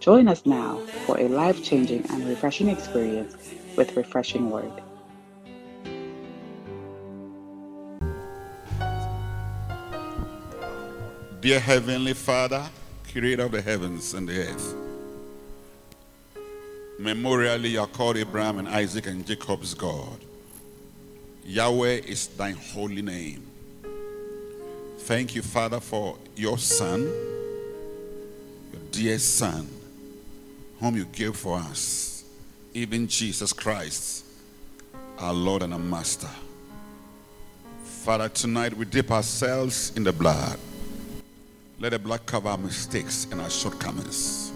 Join us now for a life changing and refreshing experience with Refreshing Word. Dear Heavenly Father, Creator of the heavens and the earth, memorially you are called Abraham and Isaac and Jacob's God. Yahweh is thy holy name. Thank you, Father, for your Son, your dear Son, whom you gave for us, even Jesus Christ, our Lord and our Master. Father, tonight we dip ourselves in the blood. Let the blood cover our mistakes and our shortcomings.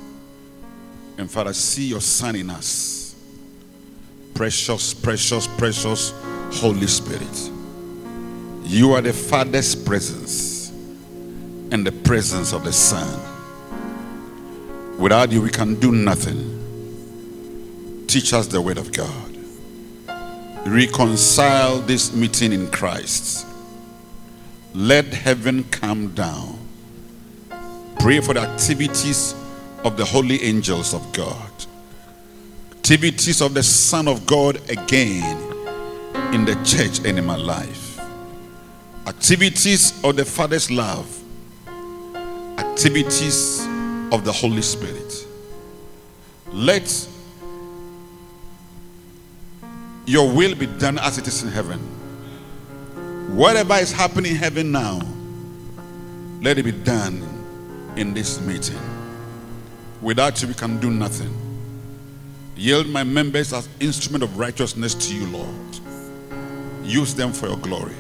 And Father, see your Son in us. Precious, precious, precious Holy Spirit. You are the Father's presence and the presence of the Son. Without you, we can do nothing. Teach us the Word of God. Reconcile this meeting in Christ. Let heaven come down. Pray for the activities of the holy angels of God, activities of the Son of God again in the church and in my life, activities of the Father's love, activities of the Holy Spirit. Let your will be done as it is in heaven. Whatever is happening in heaven now, let it be done in this meeting. Without you, we can do nothing. Yield my members as instrument of righteousness to you, Lord. Use them for your glory.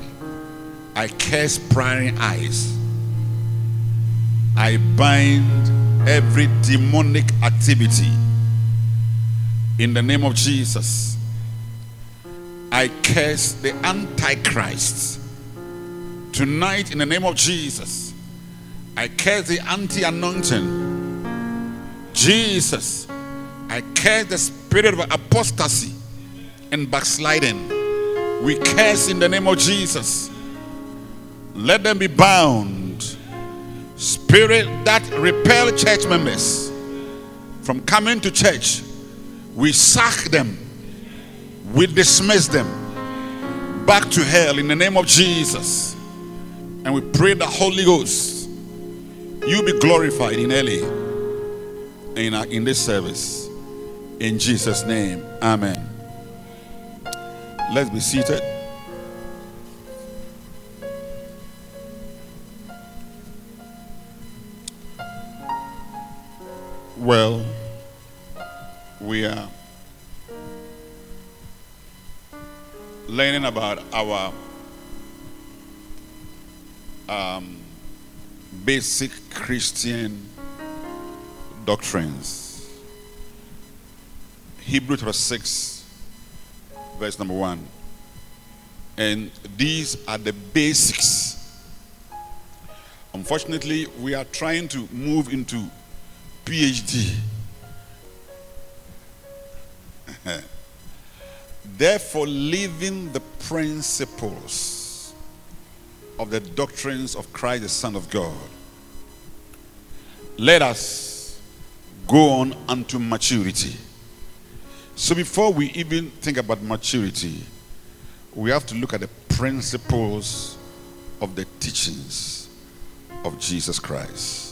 I curse prying eyes. I bind every demonic activity in the name of Jesus. I curse the Antichrist tonight in the name of Jesus. I curse the anti anointing. Jesus, I curse the spirit of apostasy and backsliding. We curse in the name of Jesus. Let them be bound. Spirit that repel church members from coming to church, we sack them, we dismiss them back to hell in the name of Jesus. And we pray the Holy Ghost, you be glorified in early in, our, uh, in this service. In Jesus' name, Amen. Let's be seated. Well, we are learning about our um, basic Christian doctrines. Hebrew chapter 6, verse number 1. And these are the basics. Unfortunately, we are trying to move into PhD. Therefore, living the principles of the doctrines of Christ, the Son of God, let us go on unto maturity. So, before we even think about maturity, we have to look at the principles of the teachings of Jesus Christ.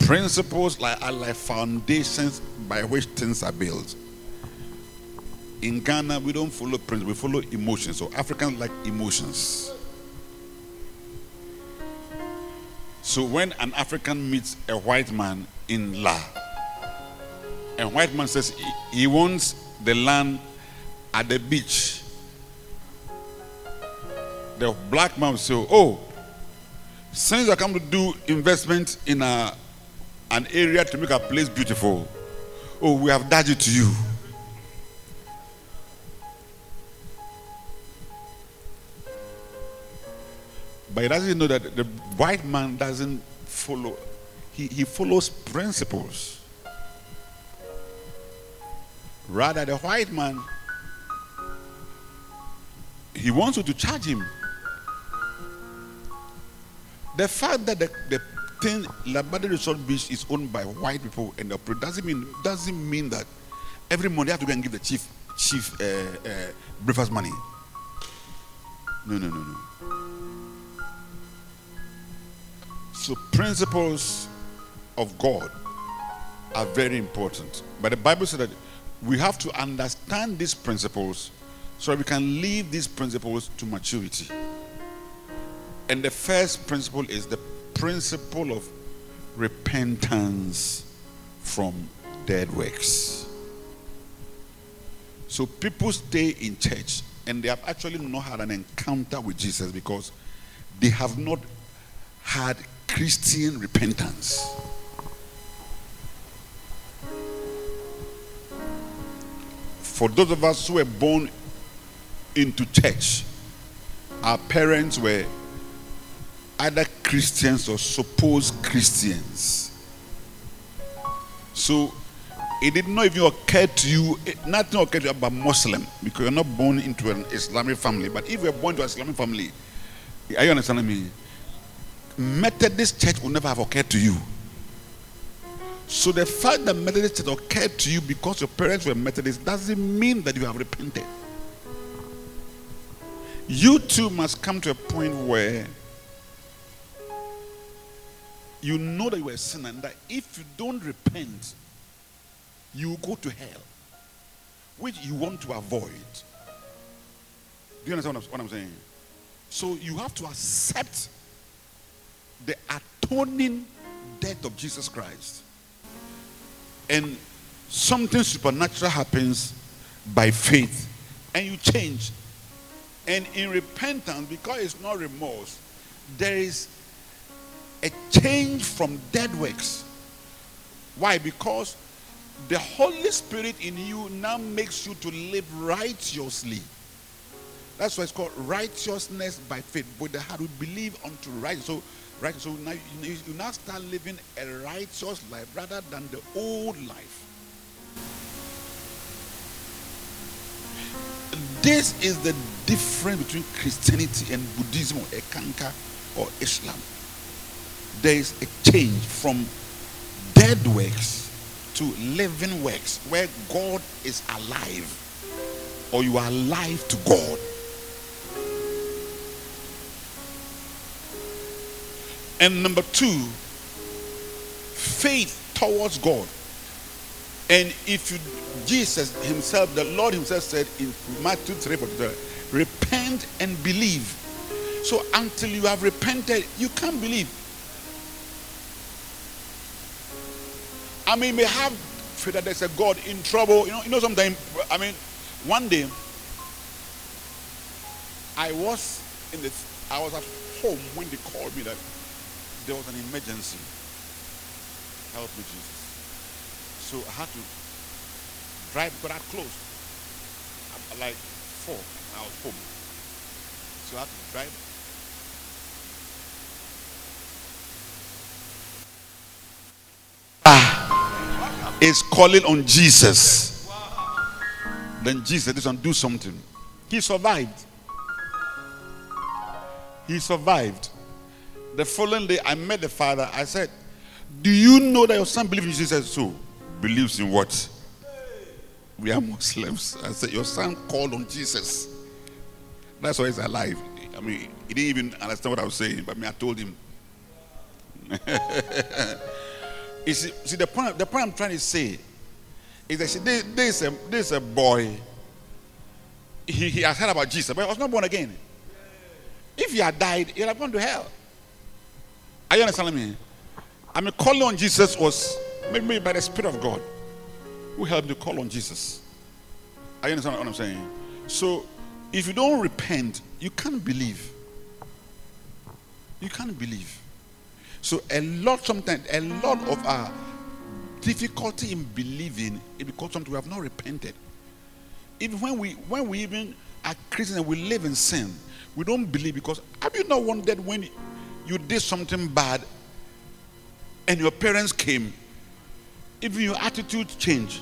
Principles like, are like foundations by which things are built. In Ghana, we don't follow principles, we follow emotions. So Africans like emotions. So when an African meets a white man in La, a white man says he, wants the land at the beach. The black man will say, Oh, since I come to do investment in a, an area to make a place beautiful. Oh, we have done it to you. But he doesn't know that the white man doesn't follow, he, he follows principles. Rather, the white man, he wants you to charge him. The fact that the, the thing Labadi Resort Beach is owned by white people and operate doesn't mean doesn't mean that every month they have to go and give the chief chief uh, uh, breakfast money. No, no, no, no. So principles of God are very important. But the Bible says that we have to understand these principles so we can lead these principles to maturity. And the first principle is the principle of repentance from dead works. So people stay in church and they have actually not had an encounter with Jesus because they have not had Christian repentance. For those of us who were born into church, our parents were either Christians or supposed Christians. So it did not even occur to you, eh, nothing occurred to you about Muslim because you're not born into an Islamic family. But if you're born to an Islamic family, are you understanding me? Methodist church will never have occurred to you. So the fact that Methodist church occurred to you because your parents were Methodist doesn't mean that you have repented. You too must come to a point where you know that you are a sinner and that if you don't repent, you go to hell, which you want to avoid. Do you understand what I'm saying? So you have to accept the atoning death of Jesus Christ. And something supernatural happens by faith, and you change. And in repentance, because it's not remorse, there is a change from dead works. Why? Because the Holy Spirit in you now makes you to live righteously. That's why it's called righteousness by faith. But the heart will believe unto righteousness. So, right, so now you, you now start living a righteous life rather than the old life. This is the difference between Christianity and Buddhism or Eckankar or Islam there is a change from dead works to living works where God is alive or you are alive to God. And number two, faith towards God. And if you, Jesus himself, the Lord himself said in Matthew 3 repent and believe. So until you have repented, you can't believe. I mean, may have faith that there's a God in trouble. You know, you know, sometimes, I mean, one day, I was in the, I was at home when they called me that there was an emergency. Help me, Jesus. So I had to drive, but I closed. Like four, I was home. So I had to drive ah. Is calling on Jesus, then Jesus doesn't do something. He survived. He survived. The following day, I met the father. I said, Do you know that your son believes in Jesus? So, believes in what? We are Muslims. I said, Your son called on Jesus. That's why he's alive. I mean, he didn't even understand what I was saying, but me, I told him. See, the point. The point I'm trying to say is that see, this, this, a, this a boy. He, he has heard about Jesus, but he was not born again. If he had died, he'd have gone to hell. Are you understanding me? I mean, calling on Jesus was maybe by the Spirit of God who helped me call on Jesus. Are you understand what I'm saying? So, if you don't repent, you can't believe. You can't believe. So a lot sometimes a lot of our difficulty in believing is because sometimes we have not repented. Even when we when we even are Christians and we live in sin, we don't believe because have you not wondered when you did something bad and your parents came, even your attitude changed?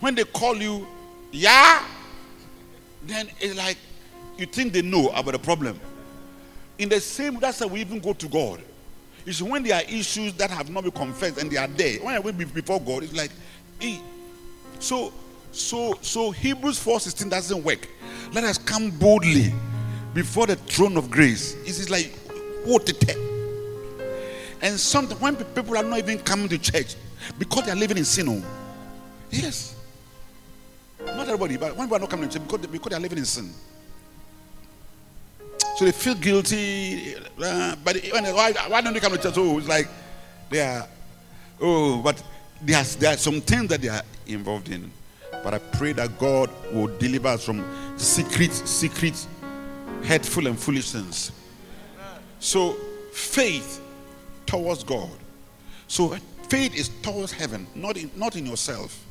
When they call you, yeah, then it's like you think they know about the problem. In the same, that's why we even go to God. It's when there are issues that have not been confessed and they are there. When I went before God, it's like, hey. So, so, so Hebrews 4:16 doesn't work. Let us come boldly before the throne of grace. It's like what it and something when people are not even coming to church because they are living in sin. Oh, yes. Not everybody, but when people are not coming to church because, because they are living in sin. So they feel guilty. Uh, but why, why don't they come to church? Oh, it's like they are, oh, but there's, there are some things that they are involved in. But I pray that God will deliver us from secret, secret, hurtful, and foolish. So faith towards God. So faith is towards heaven, not in, not in yourself.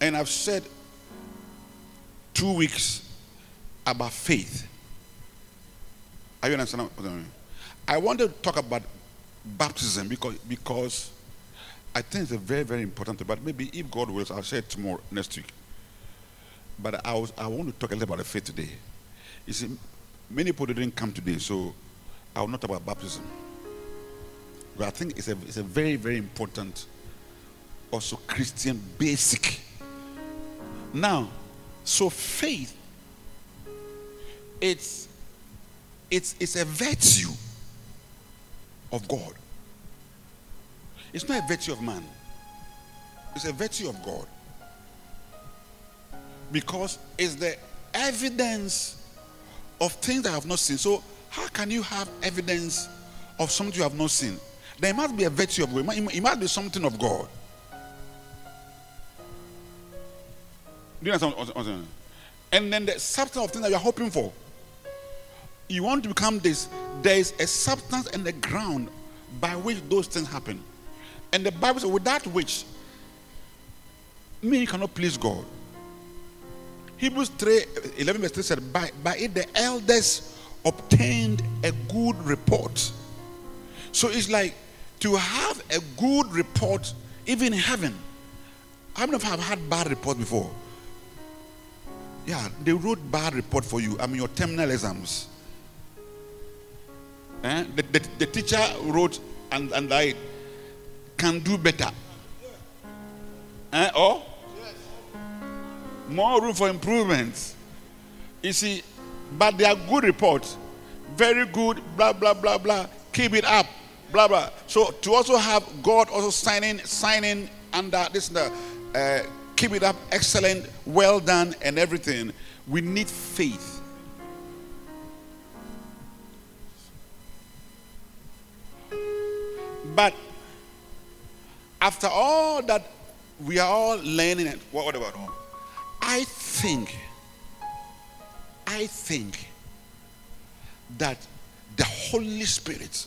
And I've said two weeks about faith. Are you understand? I want to talk about baptism because because I think it's a very very important. Thing, But maybe if God wills, I'll share it tomorrow next week. But I was I want to talk a little about the faith today. You see, many people didn't come today, so I will not talk about baptism. But I think it's a it's a very very important, also Christian basic. Now, so faith, it's it's, it's a virtue of God. It's not a virtue of man, it's a virtue of God. Because it's the evidence of things I have not seen. So, how can you have evidence of something you have not seen? There must be a virtue of God, it must be something of God. Do you understand? And then the substance of things that you're hoping for you want to become this, there is a substance and a ground by which those things happen. And the Bible says, without which, me cannot please God. Hebrews 3 11 verse 3 said, by, by it the elders obtained a good report. So it's like to have a good report, even in heaven. How many of have had bad report before? Yeah, they wrote bad report for you. I mean, your terminal exams. Eh? The, the, the, teacher wrote and, and I can do better. Eh? Or more room for improvement. You see, but they are good reports. Very good, blah, blah, blah, blah. Keep it up, blah, blah. So to also have God also signing, signing under this, uh, keep it up, excellent, well done, and everything, we need faith. But after all that we are all learning it, what about all? I think, I think that the Holy Spirit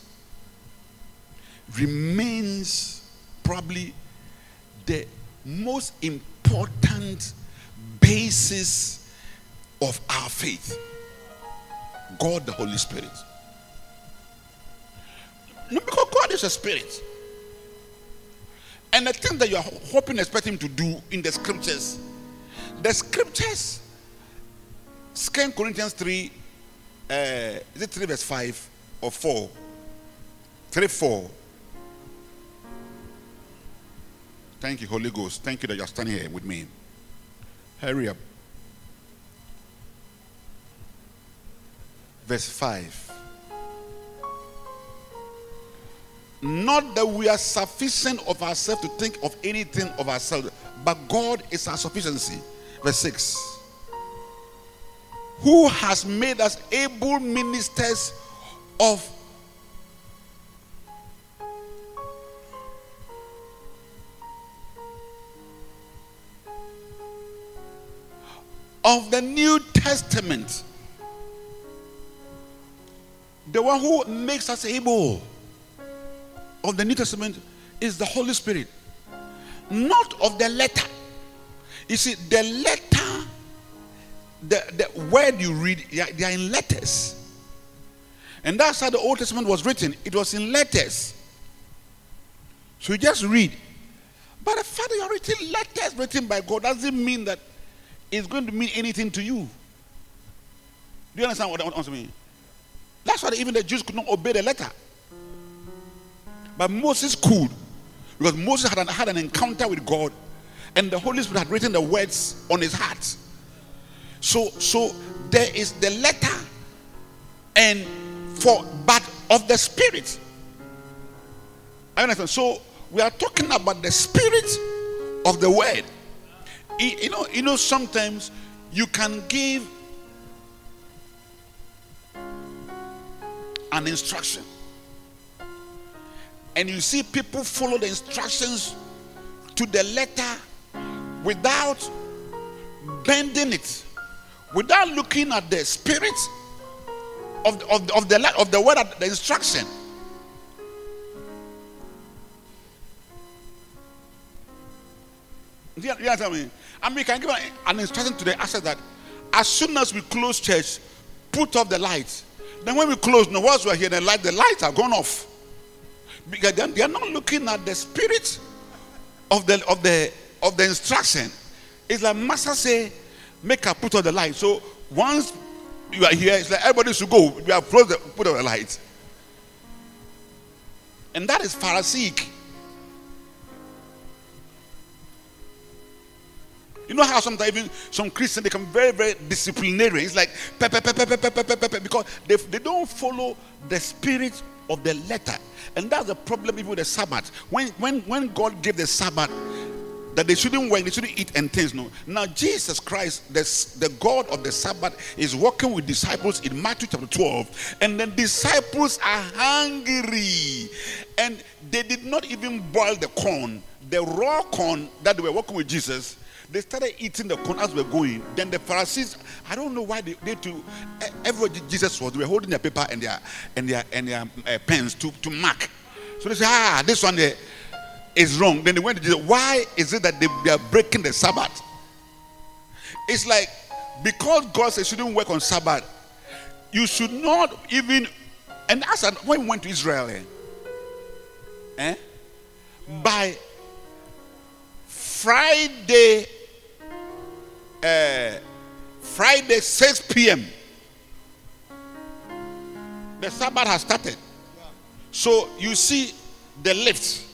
remains probably the most important basis of our faith. God the Holy Spirit. No, because God is a spirit. And the thing that you are hoping, expect Him to do in the scriptures, the scriptures, 2 Corinthians 3, uh, is it 3 verse 5 or 4? 3 4. Thank you, Holy Ghost. Thank you that you're standing here with me. Hurry up. Verse 5. Not that we are sufficient of ourselves to think of anything of ourselves, but God is our sufficiency. Verse 6. Who has made us able ministers of of the New Testament. The one who makes us able of the New Testament is the Holy Spirit, not of the letter. You see, the letter, the, the word you read, they are in letters. And that's how the Old Testament was written. It was in letters. So you just read. But the fact that you're written letters written by God doesn't mean that it's going to mean anything to you. Do you understand what I want to mean? That's why even the Jews could not obey the letter. But Moses could. Because Moses had an, had an encounter with God and the Holy Spirit had written the words on his heart. So, so there is the letter and for but of the spirit. I understand. So we are talking about the spirit of the word. You know, you know, sometimes you can give an instruction and you see people follow the instructions to the letter without bending it, without looking at the spirit of, of, of the of the word, the instruction. You understand me? I mean, we can give an instruction to the asset that as soon as we close church, put off the lights. Then when we close, no, once we're here, the light, the lights are gone off because they are not looking at the spirit of the of the of the instruction. It's like master say, make a put on the light. So once you are here, it's like everybody should go. We have put on the light. And that is Pharisaic. You know how sometimes even some Christians become very, very disciplinary. It's like because they, they don't follow the spirit of the letter. And that's the problem even with the Sabbath. When when when God gave the Sabbath, that they shouldn't work, they shouldn't eat and things. No. Now Jesus Christ, the, the God of the Sabbath, is working with disciples in Matthew chapter 12, and the disciples are hungry, and they did not even boil the corn, the raw corn that they were working with Jesus. They started eating the corn as we were going. Then the Pharisees, I don't know why they, they to everywhere Jesus was, they were holding their paper and their and their and their uh, pens to, to mark. So they say, ah, this one there is wrong. Then they went to Jesus. Why is it that they, they are breaking the Sabbath? It's like because God says you shouldn't work on Sabbath, you should not even. And as when we went to Israel, eh, eh by Friday, uh, Friday 6 p.m. The Sabbath has started. So you see the lift.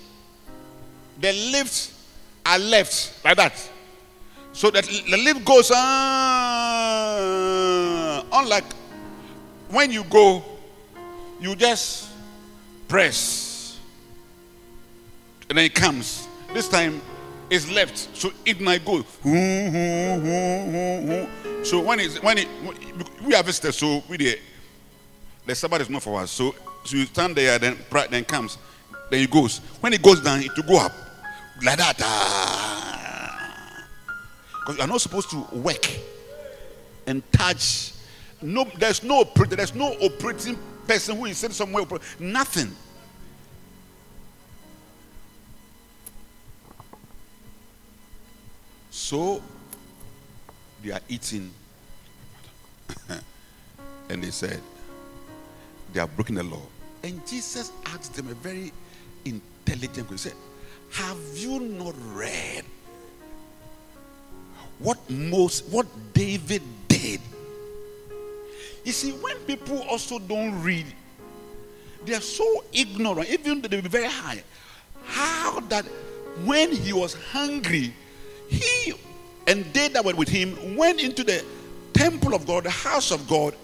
The lift are left like that. So that the lift goes on. Uh, unlike when you go, you just press. And then it comes. This time is left, so it might go. So when it's when it we are visitors, so we the the Sabbath is not for us. So so you stand there, then then comes, then it goes. When it goes down, it will go up like that. Ah. Because you are not supposed to work and touch. No, there's no there's no operating person who is sitting somewhere. Nothing. So they are eating. and they said, they are breaking the law. And Jesus asked them a very intelligent question. He said, Have you not read what most what David did? You see, when people also don't read, they are so ignorant, even though they be very high. How that when he was hungry, he and they that were with him went into the temple of God, the house of God,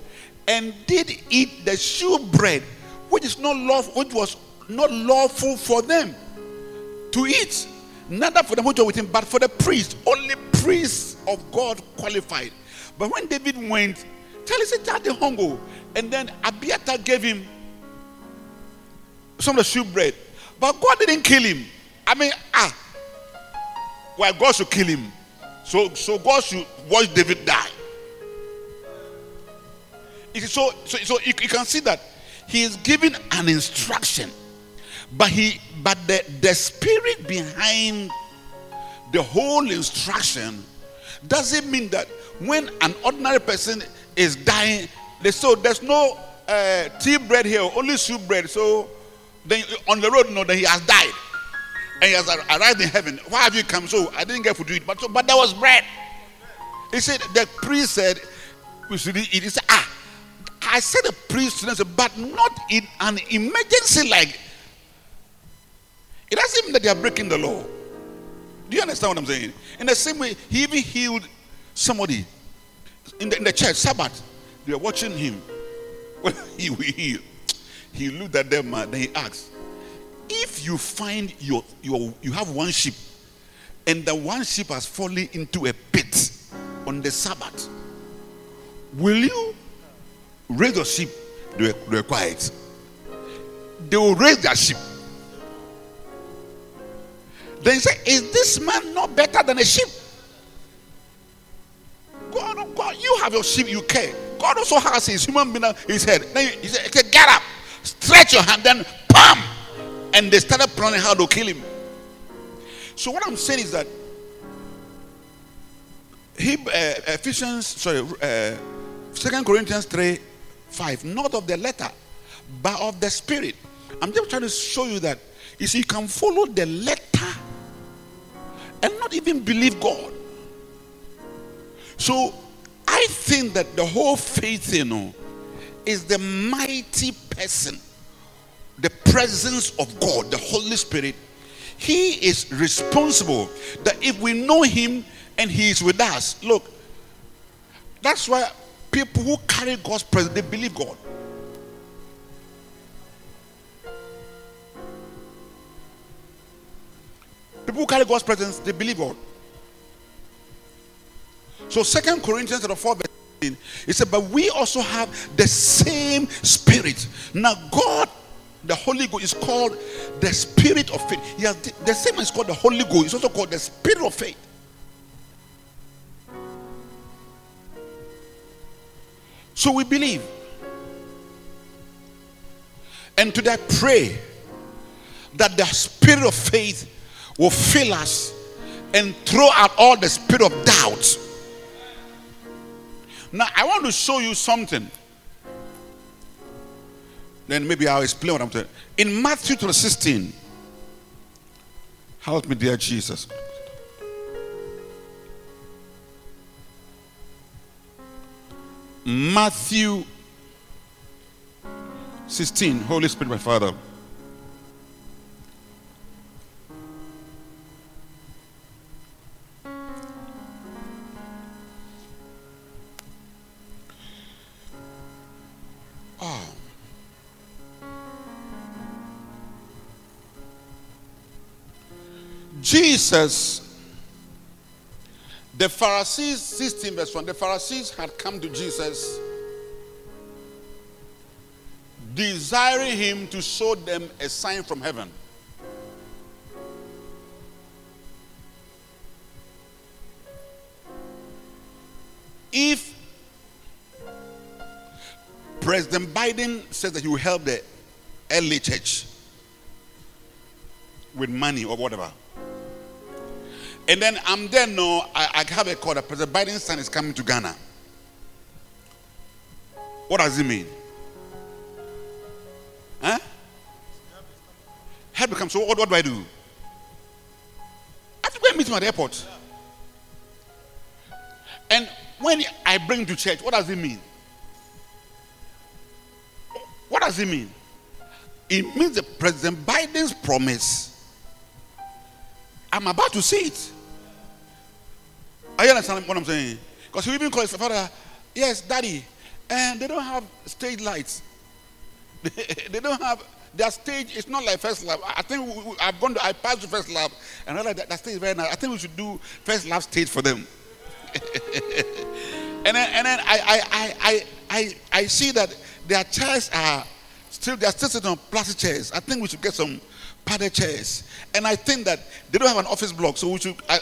and did eat the shewbread, which is not lawful, which was not lawful for them to eat. Neither for them which were with him, but for the priest. Only priests of God qualified. But when David went, tell him, said, the hunger. And then Abiathar gave him some of the shewbread. But God didn't kill him. I mean, ah, well, God should kill him. So, so God should watch David die. So, so, so you, you can see that he is giving an instruction, but he, but the, the spirit behind the whole instruction, doesn't mean that when an ordinary person is dying, they so there's no uh, tea bread here, only soup bread. So then on the road, no, then he has died and he has arrived in heaven. Why have you come? So I didn't get food to eat, but so, but there was bread. He said the priest said we should eat. He said, ah, I said the priest, but not in an emergency like. It doesn't mean that they are breaking the law. Do you understand what I'm saying? In the same way, he even healed somebody in the, in the church, Sabbath. They were watching him. Well, he heal. He looked at them and then he asked, If you find your, your you have one sheep and the one sheep has fallen into a pit on the Sabbath, will you raise your sheep? They were, quiet. They will raise their sheep. Then he said, Is this man not better than a sheep? God, oh God, you have your sheep, you care. God also has his human being, his head. Then he said, Get up, stretch your hand, then pam. And they started planning how to kill him. So, what I'm saying is that he, uh, Ephesians, sorry, uh, Corinthians 3 5, not of the letter, but of the spirit. I'm just trying to show you that you see, you can follow the letter and not even believe God. So I think that the whole faith, you know, is the mighty person, the presence of God, the Holy Spirit. He is responsible that if we know Him and He is with us, look, that's why people who carry God's presence, they believe God. People who carry God's presence, they believe God. So Second Corinthians 4 verse 18, it said, But we also have the same spirit. Now, God, the Holy Ghost, is called the spirit of faith. He has the, same is called the Holy Ghost, it's also called the spirit of faith. So we believe. And today pray that the spirit of faith will fill us and throw out all the spirit of doubt now, I want to show you something. Then maybe I'll explain what I'm saying. In Matthew 16, help me, dear Jesus. Matthew 16, Holy Spirit, my Father. Jesus, the Pharisees, 16 verse 1, the Pharisees had come to Jesus desiring him to show them a sign from heaven. If President Biden says that he will help the LA church with money or whatever, and then I'm there no, I, I have a call that President Biden's son is coming to Ghana. What does it mean? Huh? Help becomes so what, what do I do? I have to go and meet him at the airport. And when I bring him to church, what does it mean? What does it mean? It means that President Biden's promise. I'm about to see it. Are you understand what I'm saying? Because he even calls his father, yes, daddy, and they don't have stage lights. they don't have their stage. It's not like first lab. I think we, I've gone. To, I passed the first lab, and I like that, that stage is very nice. I think we should do first lab stage for them. and then, and then I, I, I, I, I, I see that their chairs are still they are still sitting on plastic chairs. I think we should get some padded chairs. And I think that they don't have an office block, so we should. I,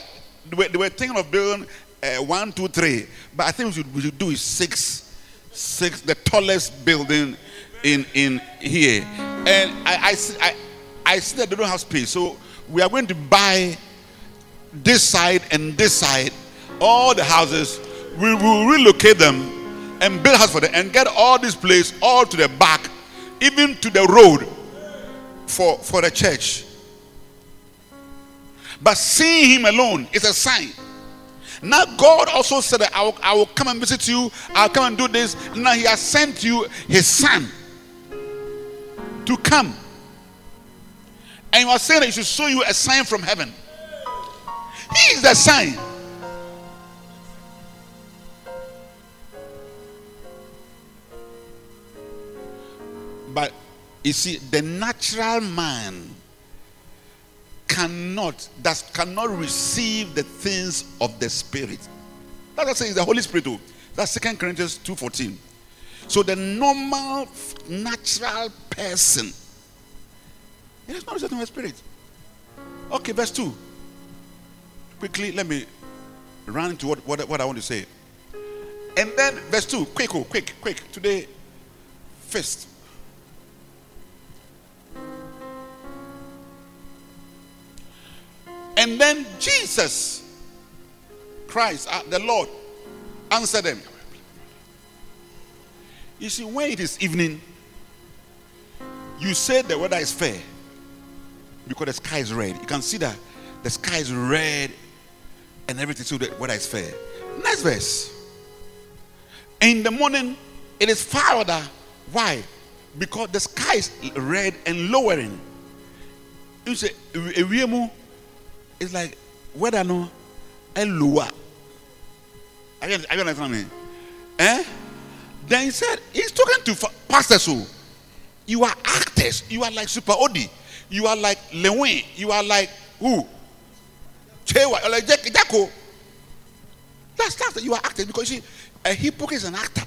they were, they were thinking of building uh, one, two, three, but I think we should, we should do is six, six, the tallest building in in here. And I, I see, I, I see that they don't have space, so we are going to buy this side and this side all the houses, we will relocate them and build house for them and get all this place all to the back, even to the road for, for the church. But seeing him alone is a sign. Now, God also said that I will, I will come and visit you, I'll come and do this. Now, He has sent you His Son to come. And He was saying that He should show you a sign from heaven. He is the sign. But you see, the natural man cannot, that cannot receive the things of the spirit. That's what saying the Holy Spirit. Too. That's Second Corinthians 2:14. So the normal natural person, he does not receive the spirit. Okay, verse 2. Quickly, let me run into what, what, what I want to say. And then verse 2, quick, oh, quick, quick. Today, first. And then Jesus Christ, uh, the Lord, answered them. You see, when it is evening, you say the weather is fair because the sky is red. You can see that the sky is red and everything, so the weather is fair. Next verse. In the morning, it is far other. Why? Because the sky is red and lowering. You say, it's like weather no lower. Are you, are you understand me? Eh? Then he said, he's talking to pastors who you are actors. You are like Super OD. You are like Lewin. You are like who? Chewa. Or like Jacko. That's that. You are actors because you see, a hypocrite is an actor.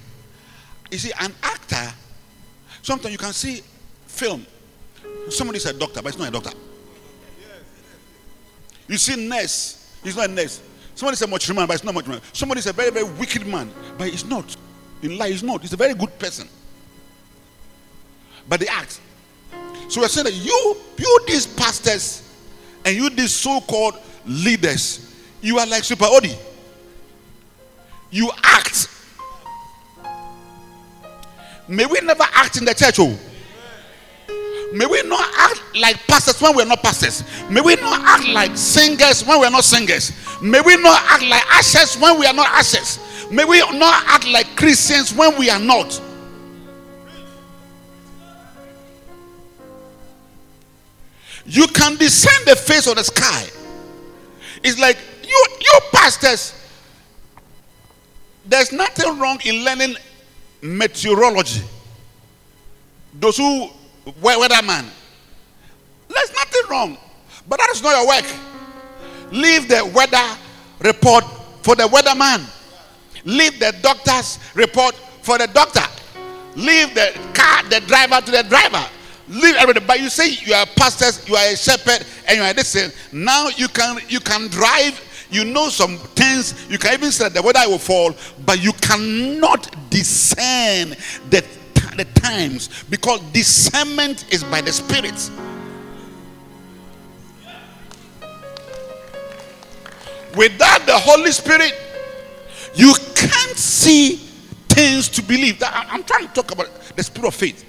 You see, an actor. Sometimes you can see film. Somebody is a doctor, but it's not a doctor. You see, nurse. He's not a nurse. Somebody a much man, but it's not much man. Somebody is a very, very wicked man, but he's not. In life, he's not. He's a very good person. But they act. So we're saying that you, you these pastors, and you these so-called leaders, you are like Super OD. You act. May we never act in the church, oh. May we not act like pastors when we're not pastors. May we not act like singers when we're not singers. May we not act like ushers when we are not ushers. May we not act like Christians when we are not. You can descend the face of the sky. It's like you, you pastors. There's nothing wrong in learning meteorology. Those who weatherman. There's nothing wrong. But that is not your work. Leave the weather report for the weatherman. Leave the doctor's report for the doctor. Leave the car, the driver to the driver. Leave everything. But you say you are pastors, you are a shepherd, and you are this. Now you can you can drive. You know some things. You can even say that the weather will fall, but you cannot discern the the times because discernment is by the Spirit. Without the Holy Spirit, you can't see things to believe. I'm trying to talk about the spirit of faith.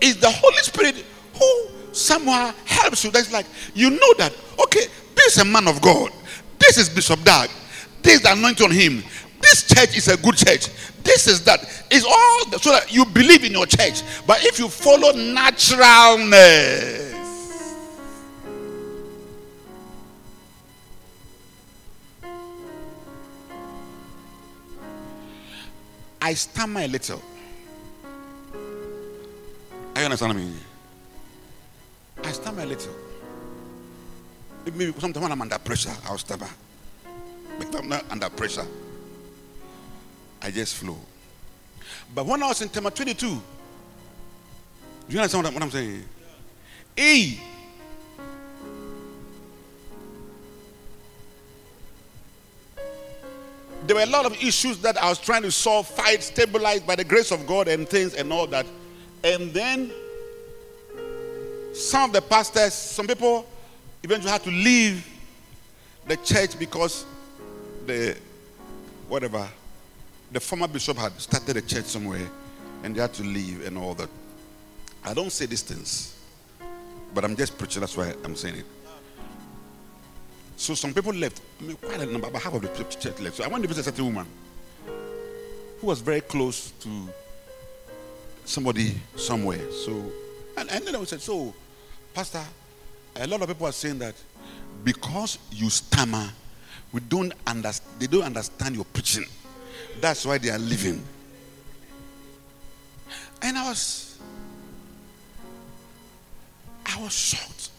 It's the Holy Spirit who somehow helps you. That's like you know that okay, this is a man of God. This is Bishop Dag. This is the anointing on him. This church is a good church. This is that. It's all so that you believe in your church. But if you follow naturalness, I stammer a little. I understand me. I stammer a little. Maybe sometimes when I'm under pressure, I'll stammer. But I'm not under pressure. I just flow. But when I was in Tema 22, do you understand what I'm saying? Hey, there were a lot of issues that I was trying to solve, fight, stabilize by the grace of God and things and all that. And then some of the pastors, some people eventually had to leave the church because the whatever, the former bishop had started a church somewhere and they had to leave and all that. I don't say these things, but I'm just preaching. That's why I'm saying it. So some people left. I mean, quite a number, about half of the church left. So I went to visit a certain woman who was very close to somebody somewhere. So, and, and then I said, so, Pastor, a lot of people are saying that because you stammer, we don't understand. They don't understand your preaching. That's why they are leaving. And I was, I was shocked.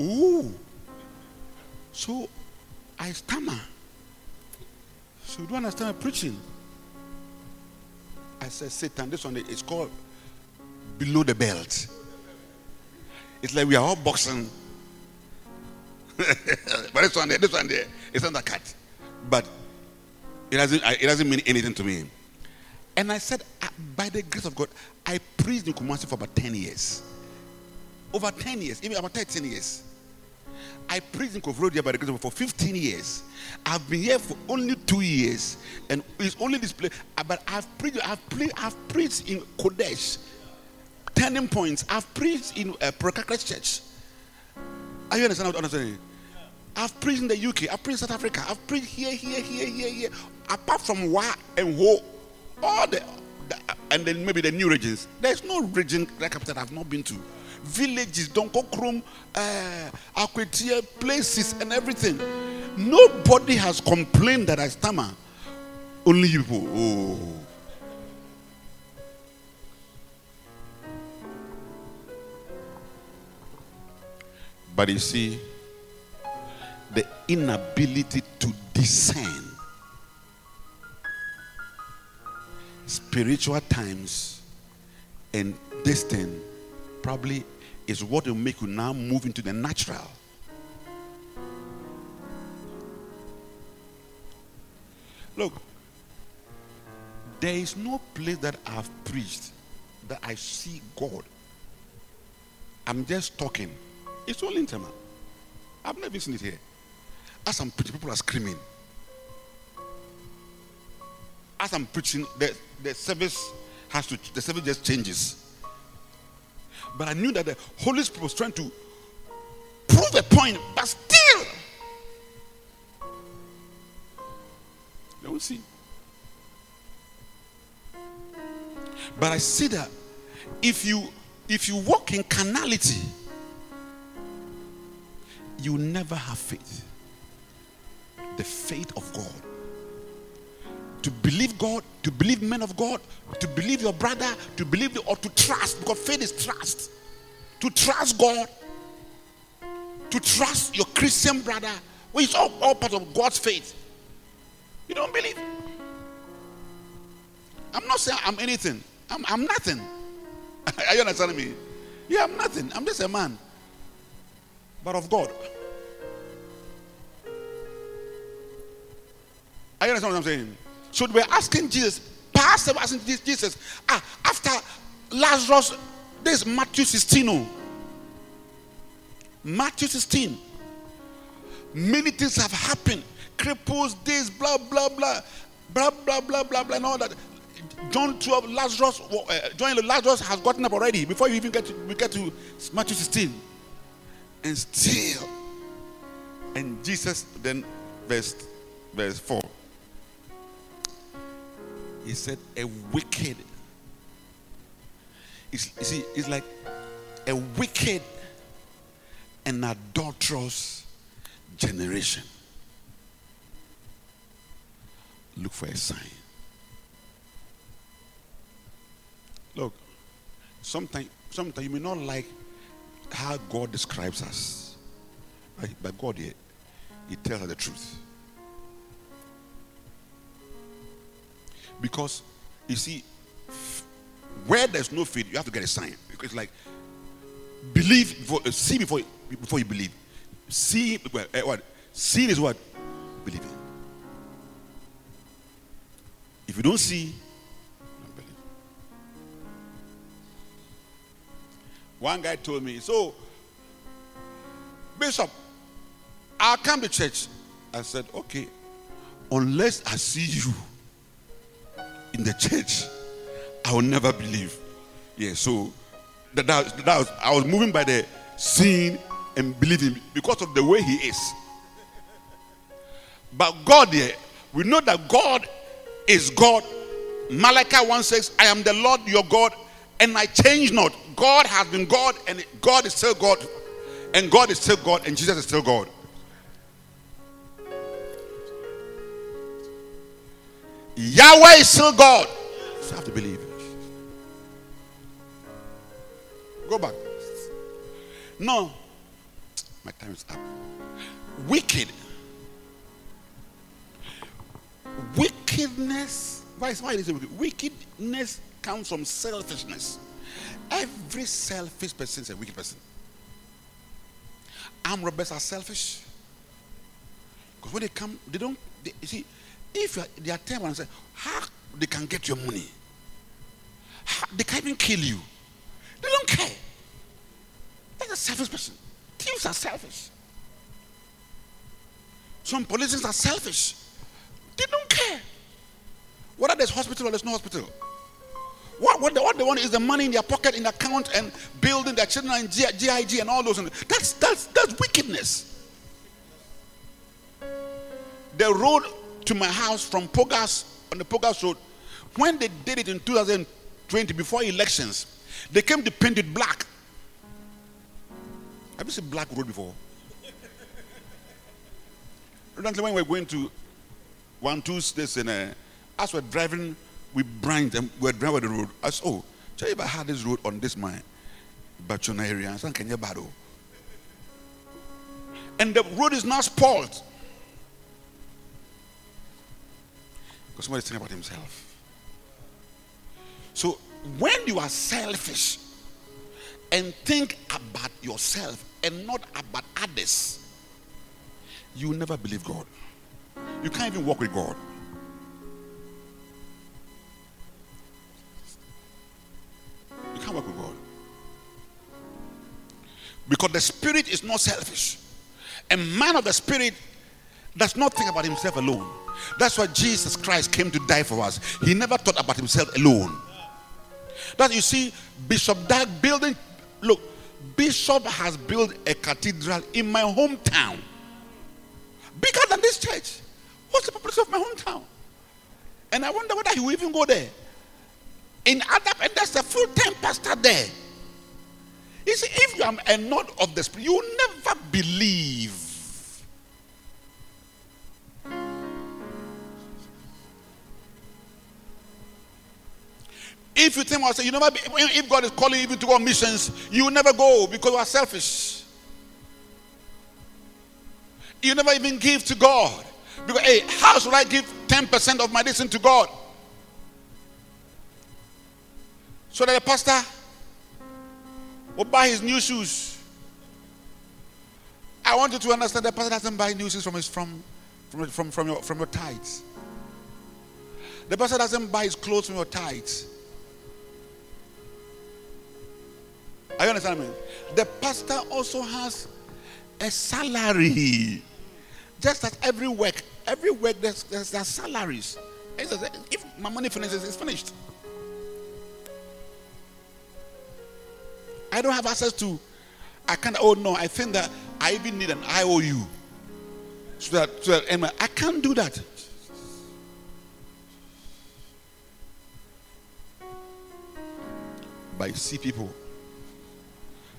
Ooh. So I stammer. So you don't understand preaching. I said, Satan, this one is called below the belt. It's like we are all boxing. but this one there, this one there, it's undercut. But it doesn't, it doesn't mean anything to me. And I said, ah, by the grace of God, I preached in Kumasi for about 10 years. Over 10 years, even about 13 years. I preached in Koforidua by the grace of God for 15 years. I've been here for only two years, and it's only this place. Uh, but I've preached, I've, pre- I've preached in Qodesh, Turning Points. I've preached in uh, Church. Are you understand what I'm saying? I've preached in the UK. I've preached in South Africa. I've preached here, here, here, here, here. Apart from Wa and Ho, all the, the, and then maybe the new regions. There's no region like that I've not been to villages, Donkorkrom, uh, places, and everything. Nobody has complained that I stammer. Only people. Oh. But you see, the inability to discern spiritual times and distance probably is what will make you now move into the natural. Look, there is no place that I've preached that I see God. I'm just talking. It's all intimate. I've never seen it here. As I'm preaching, people are screaming. As I'm preaching, the, the service has to the service just changes. But I knew that the Holy Spirit was trying to prove a point, but still, they will see. But I see that if you if you walk in carnality, you never have faith. The faith of God. To believe God, to believe men of God, to believe your brother, to believe or to trust, because faith is trust. To trust God, to trust your Christian brother, which is all, all part of God's faith. You don't believe. I'm not saying I'm anything. I'm, I'm nothing. Are you understanding me? Yeah, I'm nothing. I'm just a man. But of God. Are you understand what I'm saying? So we're asking Jesus, Pastor asking Jesus, ah, after Lazarus, this Matthew 16. Oh. Matthew 16. Many things have happened. Cripples, this, blah, blah, blah, blah, blah, blah, blah, blah, and all that. John 12, Lazarus, uh, John Lazarus has gotten up already before you even get to, we get to Matthew 16. And still, and Jesus then, verse, verse 4. He said, a wicked. It's, you see, it's like a wicked and adulterous generation. Look for a sign. Look, sometimes sometimes you may not like how God describes us. But God here, He tells us the truth. Because you see, where there's no faith, you have to get a sign. Because it's like believe before, uh, see before before you believe. See uh, what? See is what? Believing. If you don't see, don't believe. One guy told me, so Bishop, I'll come to church. I said, okay, unless I see you in the church, I will never believe. Yeah, so that, that, that was, I was moving by the seeing and believing because of the way he is. But God, yeah, we know that God is God. Malachi 1 says, I am the Lord your God, and I change not. God has been God, and God is still God, and God is still God, and Jesus is still God. Yahweh is still God. You have to believe. Go back. No. My time is up. Wicked. Wickedness. Why is, why is it wicked? Wickedness comes from selfishness. Every selfish person is a wicked person. Arm robbers are selfish. Because when they come, they don't, they, you see, if they are time and say, how they can get your money, how, they can even kill you. They don't care. That's a selfish person. Thieves are selfish. Some politicians are selfish. They don't care. Whether there's hospital or there's no hospital. What, what, they, what they want is the money in their pocket, in account, and building their children and GIG and all those. That's, that's, that's wickedness. The road to my house from Pogas, on the Pogas Road, when they did it in 2020, before elections, they came to paint it black. Have you seen black road before? Recently, when we were going to one, two states, and uh, as we're driving, we blind and we're driving the road. I said, Oh, tell you about had this road on this mine, Bachona area, and Kenya Bado. And the road is not spoiled. Because somebody's thinking about himself. So when you are selfish and think about yourself and not about others, you will never believe God. You can't even walk with God. You can't walk with God. Because the spirit is not selfish. A man of the spirit does not think about himself alone. That's why Jesus Christ came to die for us. He never thought about himself alone. That you see, Bishop Dag building, look, Bishop has built a cathedral in my hometown. Bigger than this church. What's the purpose of my hometown? And I wonder whether he will even go there. In Adap, and there's a full-time pastor there. You see, if you are a nod of the spirit, you will never believe. If you think I say you never be, if God is calling you to go on missions, you will never go because you are selfish. You never even give to God. Because hey, how should I give 10% of my listen to God? So that the pastor will buy his new shoes. I want you to understand that pastor doesn't buy new shoes from his from from from, from your from your tithes. The pastor doesn't buy his clothes from your tithes. Are you understand me? The pastor also has a salary. Just as every work, every work there's, there's, there's salaries. If my money finishes, it's finished. I don't have access to. I can't. Oh no, I think that I even need an IOU. So that, so that I can't do that. But you see people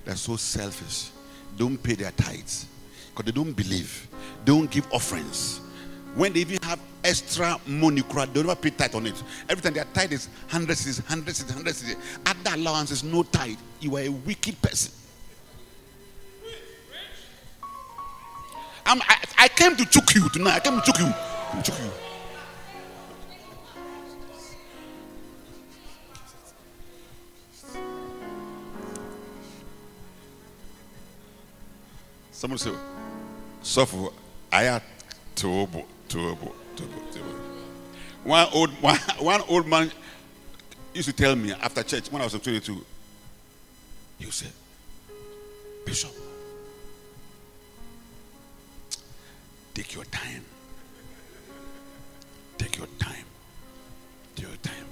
they're so selfish. Don't pay their tithes because they don't believe. Don't give offerings. When they even have extra money, they don't ever pay tithe on it. Every time their tithe is 100 cedis, 100 cedis, 100 cedis. Other allowances, no tithe. You are a wicked person. I'm, I, I came to choke you tonight. I came to choke you. Choke you. Someone say, suffer. I had tobo, tobo, tobo, tobo. One old one, one old man used to tell me after church when I was 22. He said, Bishop, Take your time. Take your time. Take your time.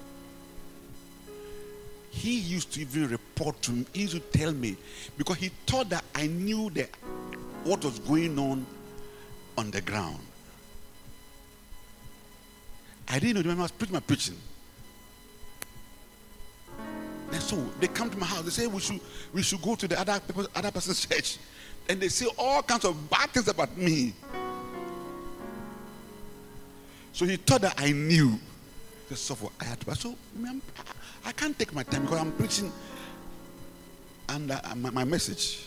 He used to even report to me, he used to tell me, because he thought that I knew that what was going on on the ground. I didn't know. I was preaching my preaching. And so they come to my house. They say we should we should go to the other people, other person's church, and they say all kinds of bad things about me. So he thought that I knew. The software I had to. So I can't take my time because I'm preaching and uh, my, my message.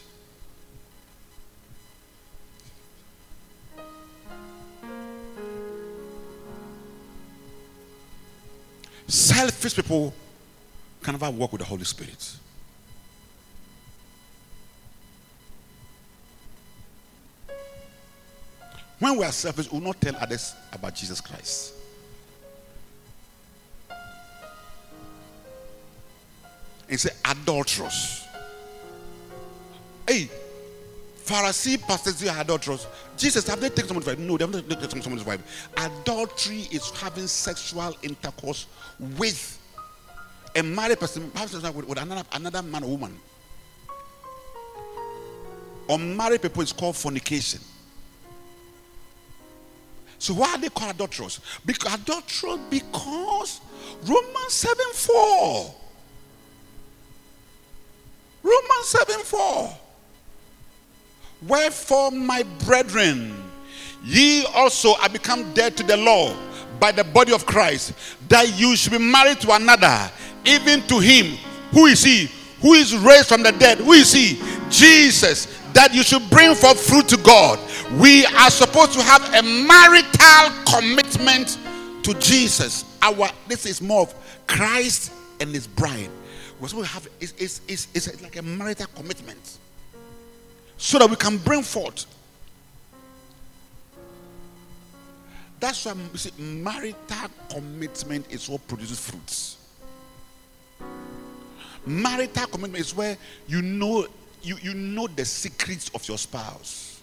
Selfish people can never work with the Holy Spirit. When we are selfish, we will not tell others about Jesus Christ. Said, adulterous. Hey, Pharisee pastors are adulterous. Jesus, have they taken someone's wife? No, they haven't taken someone's wife. Adultery is having sexual intercourse with a married person, with, with another, another man or woman. Unmarried people is called fornication. So why are they called adulterous? Because adulterous because Romans 7 4. Romans 7 4. Wherefore, my brethren, ye also are become dead to the law by the body of Christ, that you should be married to another, even to him. Who is he? Who is raised from the dead? Who is he? Jesus. That you should bring forth fruit to God. We are supposed to have a marital commitment to Jesus. Our this is more of Christ and his bride. We're supposed to have it's, it's, it's, it's like a marital commitment so that we can bring forth. That's why you see, marital commitment is what produces fruits. Marital commitment is where you know you, you know the secrets of your spouse.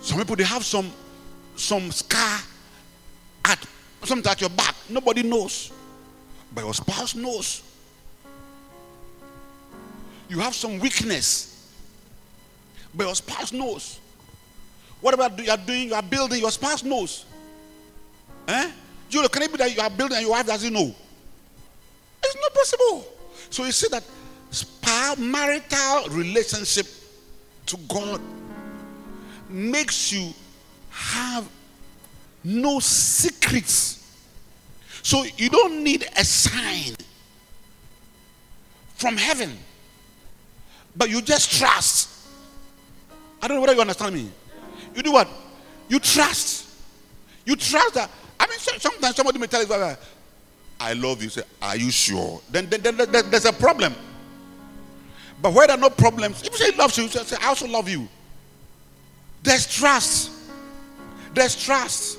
Some people they have some some scar at something at your back. Nobody knows. But your spouse knows you have some weakness, but your spouse knows. Whatever you are doing, you are building, your spouse knows. Eh? Julia, can it be that you are building and your wife doesn't know? It's not possible. So you see that marital relationship to God makes you have no secrets. So you don't need a sign from heaven but you just trust. I don't know whether you understand me. You do what? You trust. You trust that. I mean, sometimes somebody may tell you, I love you. Say, Are you sure? Then, then, then, then there's a problem. But where there are no problems, if you say he loves you, say, I also love you. There's trust. There's trust.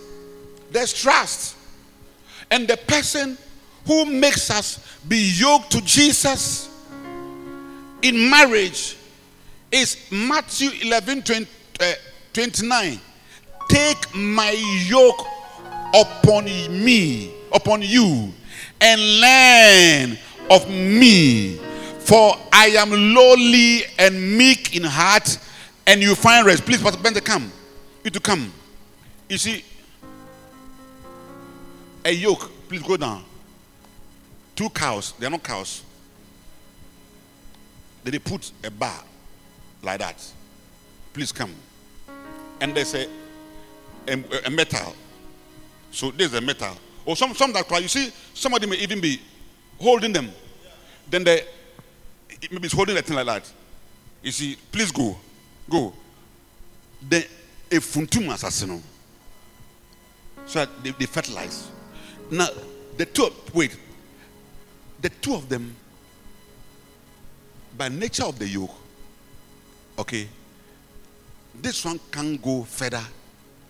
There's trust. And the person who makes us be yoked to Jesus in marriage is Matthew 11 20, uh, 29. Take my yoke upon me, upon you, and learn of me. For I am lowly and meek in heart, and you find rest. Please, Pastor Bente, come. You to come. You see, a yoke, please go down. Two cows, they are not cows. Then they put a bar like that. Please come. And there's a, a, a metal. So there's a metal. Or some, some that cry. You see, somebody may even be holding them. Then they maybe it's holding a thing like that. You see, please go. Go. Then a funtum assassin. So they, they fertilize. Now, the two, wait, the two of them by nature of the yoke, okay, this one can't go further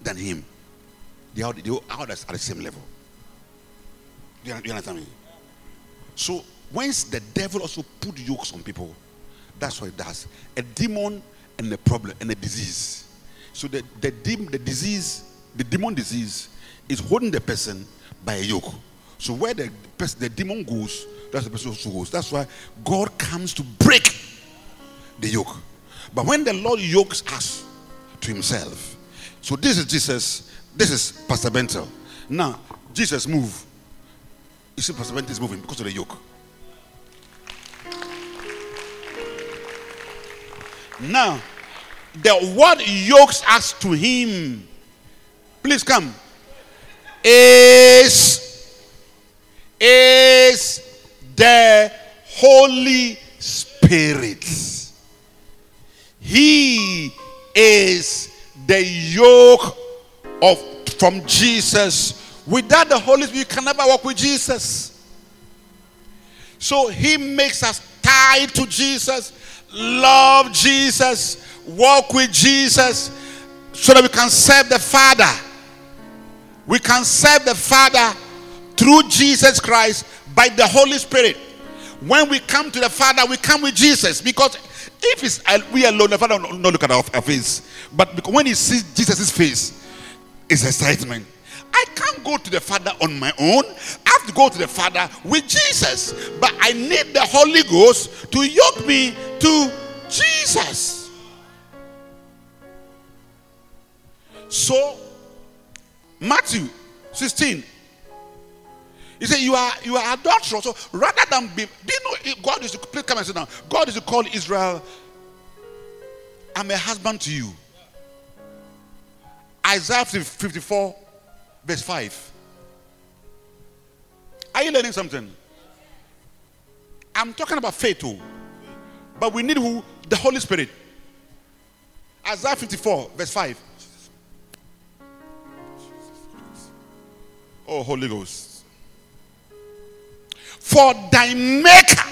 than him. They are, they are the same level. Do you, do you understand me? So, once the devil also put yokes on people, that's what it does. A demon and a problem and a disease. So the, the, dem- the disease, the demon disease, is holding the person by a yoke. So where the, the demon goes, that's the person also goes. That's why God comes to break the yoke. But when the Lord yokes us to himself, so this is Jesus, this is Pastor Bentel. Now, Jesus move. You see, Pastor Bentel is moving because of the yoke. Now, the what yokes us to him, please come, is, is the Holy Spirit. He is the yoke of from Jesus. Without the Holy Spirit, you can never walk with Jesus. So he makes us tied to Jesus, love Jesus, walk with Jesus, so that we can serve the Father. We can serve the Father through Jesus Christ by the Holy Spirit. When we come to the Father, we come with Jesus because if it's we alone, the Father will not look at our, our face. But when he sees Jesus' face, it's excitement. I can't go to the Father on my own. I have to go to the Father with Jesus. But I need the Holy Ghost to yoke me to Jesus. So, Matthew 16. He said, You are you are adulterous. So rather than be, do you know God is to please come and sit down. God is to call Israel, I'm a husband to you. Isaiah 54, verse 5. Are you learning something? I'm talking about faith, too. But we need who? The Holy Spirit. Isaiah 54, verse 5. Oh, Holy Ghost. For thy maker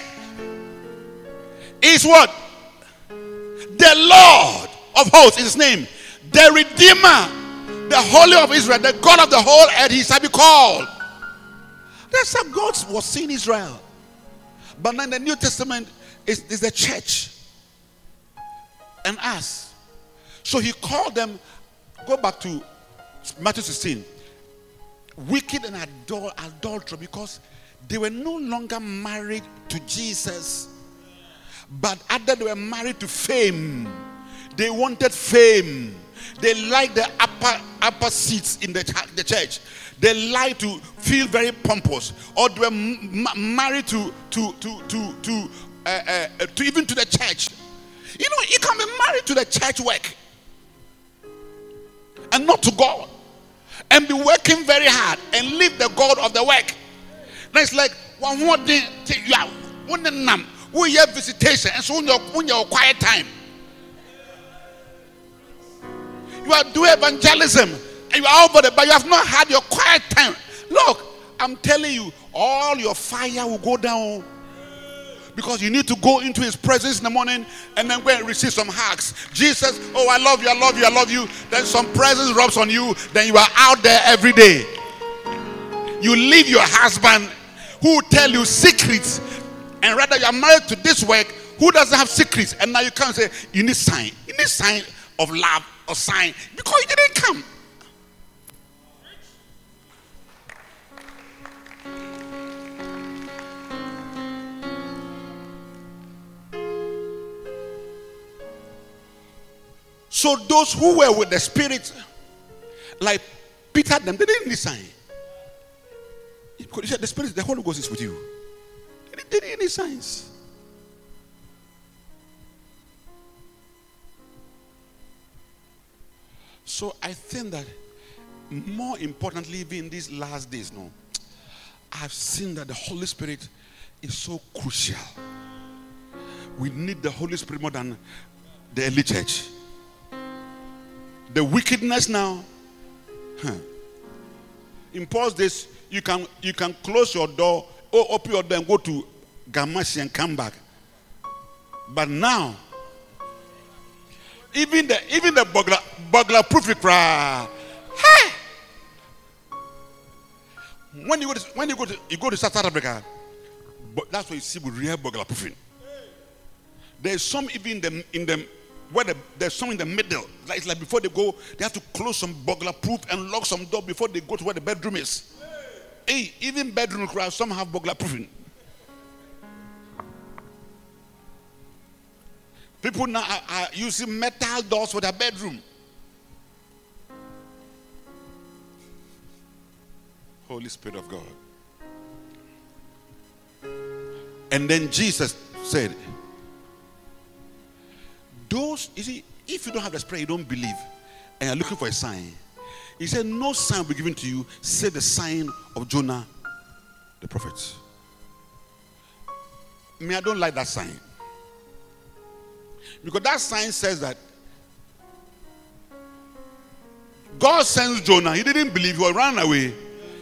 is what? The Lord of hosts is his name. The Redeemer, the Holy of Israel, the God of the whole earth, he shall be called. That's how God was seeing Israel. But now in the New Testament, is is the church and us. So he called them, go back to Matthew 16, wicked and adul- adulterer because they were no longer married to Jesus, but other they were married to fame. They wanted fame. They liked the upper upper seats in the, the church. They like to feel very pompous, or they were m- ma- married to to to to to, uh, uh, to even to the church. You know, you can be married to the church work and not to God, and be working very hard and leave the God of the work. Now it's like one more day you are one nam have visitation and so when you're when quiet time. You are doing evangelism and you are over there, but you have not had your quiet time. Look, I'm telling you, all your fire will go down because you need to go into his presence in the morning and then go and receive some hugs. Jesus, oh, I love you, I love you, I love you. Then some presence rubs on you, then you are out there every day. You leave your husband who tell you secrets, and rather you are married to this work who doesn't have secrets, and now you come and say, You need sign, you need sign of love or sign because you didn't come. So those who were with the spirit, like Peter, them they didn't need sign. Because he said the spirit, the Holy Ghost is with you. They didn't, they didn't signs. So I think that more importantly, even in these last days, no, I've seen that the Holy Spirit is so crucial. We need the Holy Spirit more than the early church. The wickedness now. Huh. In past days, you can you can close your door, or open your door and go to Gamashi and come back. But now, even the even the burglar burglar proof cry. Hey! When you go to when you go to you go to South Africa, but that's where you see with real burglar proofing. There's some even in the in the where the, there's some in the middle. Like, it's like before they go, they have to close some burglar proof and lock some door before they go to where the bedroom is. Hey, even bedroom crowd, some have burglar proofing. People now are, are using metal doors for their bedroom. Holy Spirit of God. And then Jesus said, Those, you see, if you don't have the spirit, you don't believe, and you're looking for a sign. He said, No sign will be given to you, say the sign of Jonah the prophet. Me, I don't like that sign. Because that sign says that God sends Jonah. He didn't believe, he ran away.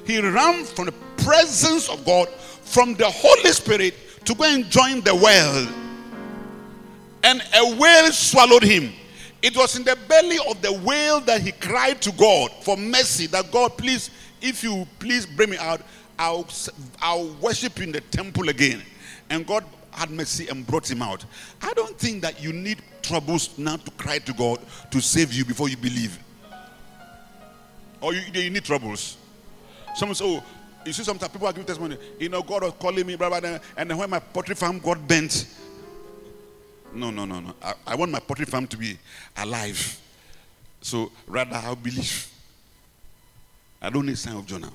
He ran from the presence of God, from the Holy Spirit, to go and join the whale. And a whale swallowed him. It was in the belly of the whale that he cried to God for mercy. That God, please, if you please bring me out, I'll, I'll worship in the temple again. And God had mercy and brought him out. I don't think that you need troubles now to cry to God to save you before you believe. Or you, you need troubles. Someone say, oh, you see sometimes people are giving testimony, you know, God was calling me, blah, blah, blah, and then when my pottery farm got bent. No, no, no, no. I, I want my pottery farm to be alive. So rather I'll believe. I don't need sign of Jonah.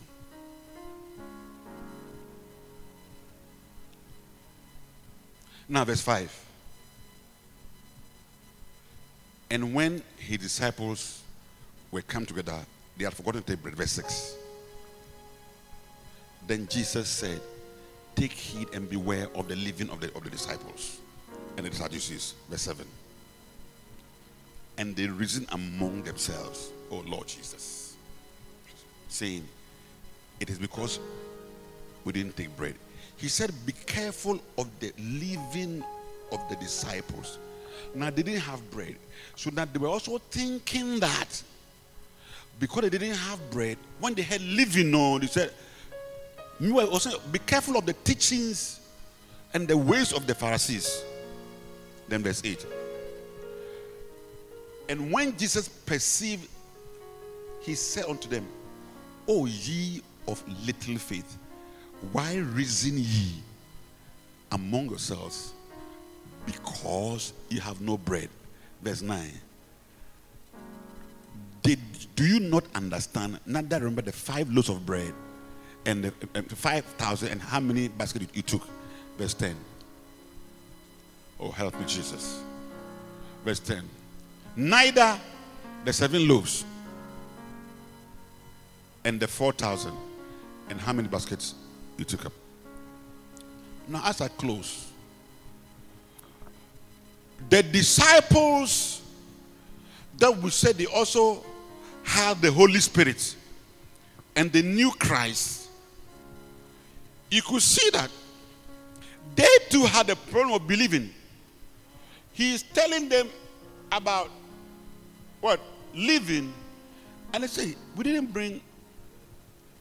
Now, verse 5. And when his disciples were come together, they had forgotten to take bread. Verse 6. Then Jesus said, Take heed and beware of the living of the, of the disciples and the Sadducees. Verse 7. And they reasoned among themselves, Oh Lord Jesus, saying, It is because we didn't take bread. He said, Be careful of the living of the disciples. Now, they didn't have bread. So that they were also thinking that because they didn't have bread, when they had living on, they said, also be careful of the teachings and the ways of the Pharisees. Then, verse 8. And when Jesus perceived, he said unto them, O ye of little faith, why reason ye among yourselves because you have no bread? Verse 9. Did, do you not understand? That remember the five loaves of bread and the, and 5,000 and how many baskets you took? Verse 10. Oh, help me, Jesus. Verse 10. Neither the seven loaves and the 4,000 and how many baskets you took up. Now, as I close, the disciples that we said they also had the Holy Spirit and they knew Christ, you could see that they too had a problem of believing. He is telling them about what? Living. And they say, We didn't bring,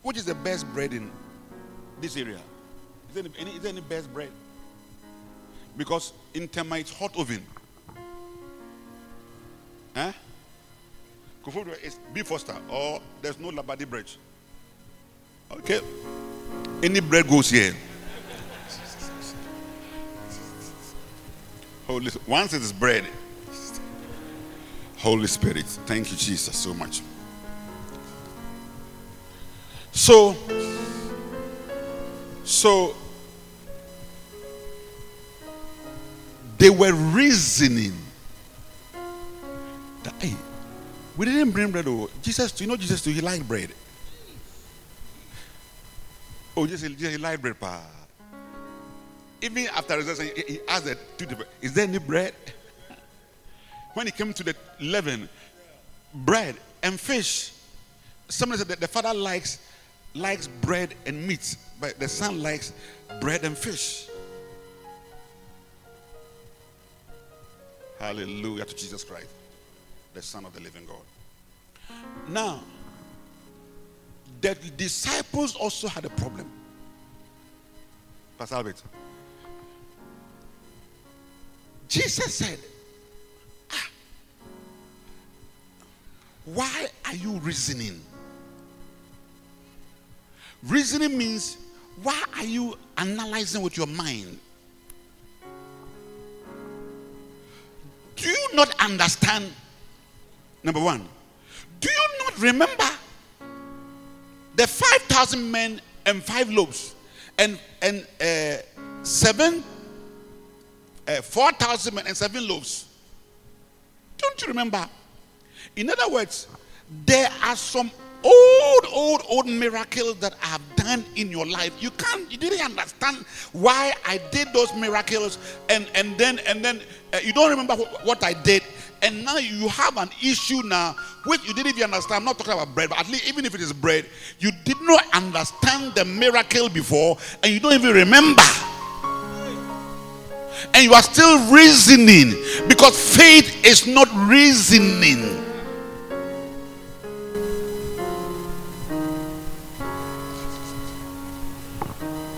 which is the best bread in this area? Is there any, is there any best bread? Because in Tema it's hot oven. Huh? Kufuor is B Foster or there's no Labadi bread. Okay. Any bread goes here. Holy, once it is bread. Holy Spirit. Thank you, Jesus, so much. So, so they were reasoning that hey, we didn't bring bread. Oh, Jesus, you know Jesus, he liked bread. Oh, Jesus, he liked bread, pa. Even after resurrection, he, asked the two people, "Is there any bread?" When he came to the leaven, bread and fish. Somebody said that the father likes likes bread and meat, but the son likes bread and fish. Hallelujah to Jesus Christ, the Son of the living God. Now, the disciples also had a problem. Pastor Albert. Jesus said, ah, Why are you reasoning? Reasoning means why are you analyzing with your mind? Do you not understand? Number one, do you not remember the 5,000 men and five loaves and, and uh, seven, uh, 4,000 men and seven loaves? Don't you remember? In other words, there are some old, old, old miracles that I have done in your life. You can't, you didn't understand why I did those miracles, and and then and then uh, you don't remember what, what I did, and now you have an issue now which you didn't even understand. I'm not talking about bread, but at least even if it is bread, you did not understand the miracle before, and you don't even remember. And you are still reasoning because faith is not reasoning.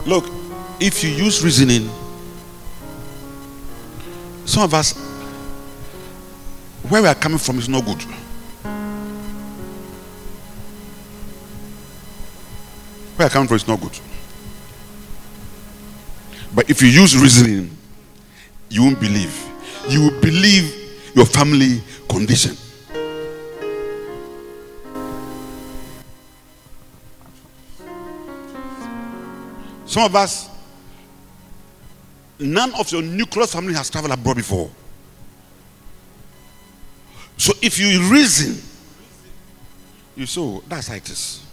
Look, if you use reasoning, some of us, where we are coming from is no good. Where we are coming from is not good. But if you use reasoning, you won't believe. You will believe your family condition. Some of us, none of your nuclear family has traveled abroad before. So if you reason, you say, oh, that's like this.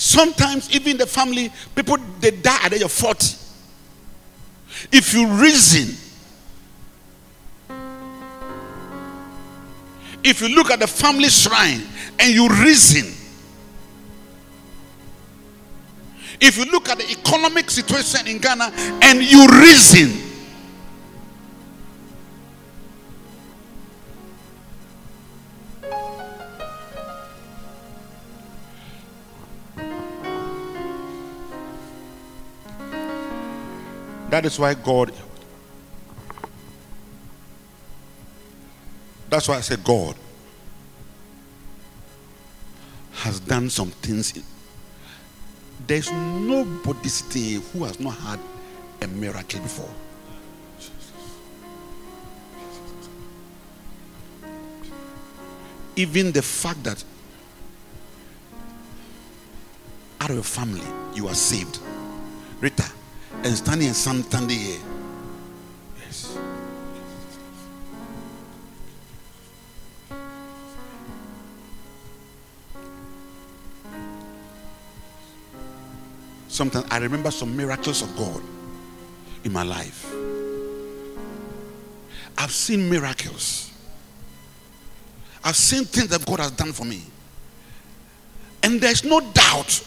Sometimes even the family, people they die at the age of 40. If you reason, if you look at the family shrine and you reason, If you look at the economic situation in Ghana and you reason, That is why God. That's why I said God has done some things there's nobody sitting who has not had a miracle before. Even the fact that out of your family you are saved. Rita, and standing and standing here. Yes. Sometimes I remember some miracles of God in my life. I've seen miracles. I've seen things that God has done for me. And there's no doubt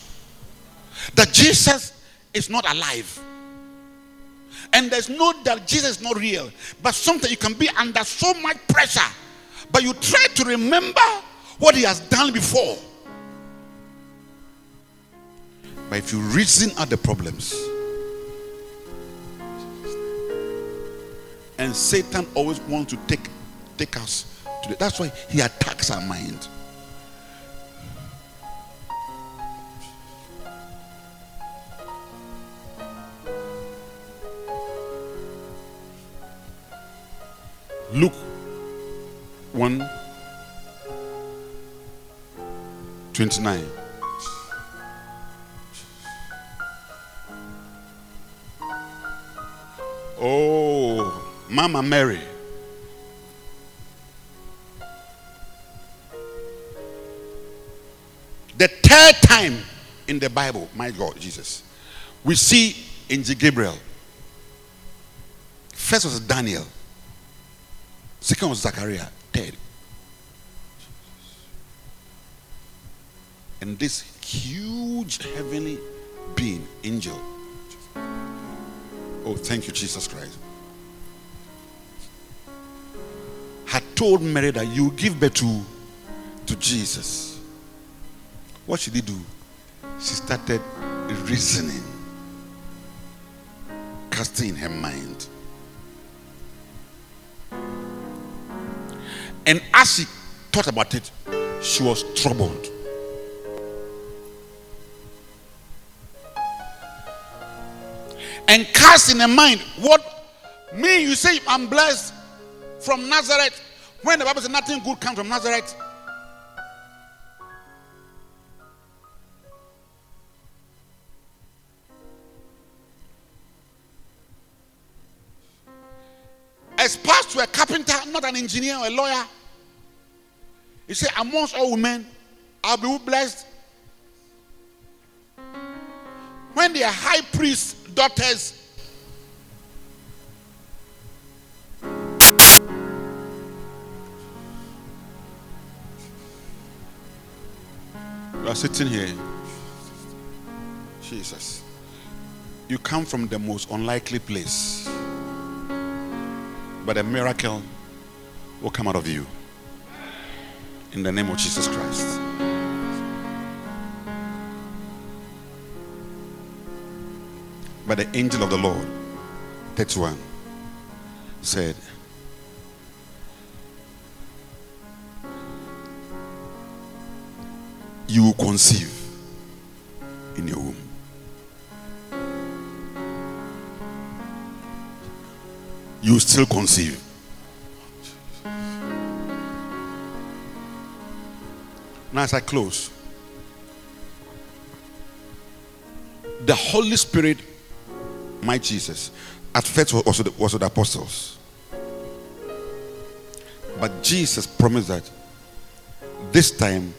that Jesus is not alive. And there's no doubt Jesus is not real. But sometimes you can be under so much pressure, but you try to remember what He has done before. But if you reason out the problems, and Satan always wants to take take us to the, that's why he attacks our mind. Luke 1 29. Oh, Mama Mary. The third time in the Bible, my God, Jesus, we see Angel Gabriel. First was Daniel, second was Zachariah, third. And this huge heavenly being, angel, Oh, thank you, Jesus Christ. Had told Mary that you give birth to, to Jesus. What should he do? She started reasoning, casting in her mind. And as she thought about it, she was troubled. And cast in her mind, what me, you say I'm blessed from Nazareth. When the Bible says nothing good comes from Nazareth. Espoused to a carpenter, not an engineer or a lawyer. He said, Amongst all women, I'll be blessed. When are high priest's daughters You are sitting here. Jesus. You come from the most unlikely place. But a miracle will come out of you. In the name of Jesus Christ. But the angel of the Lord, 31, said, you will conceive in your womb. You still conceive. Now, as I close, the Holy Spirit, my Jesus, at first was was the apostles. But Jesus promised that this time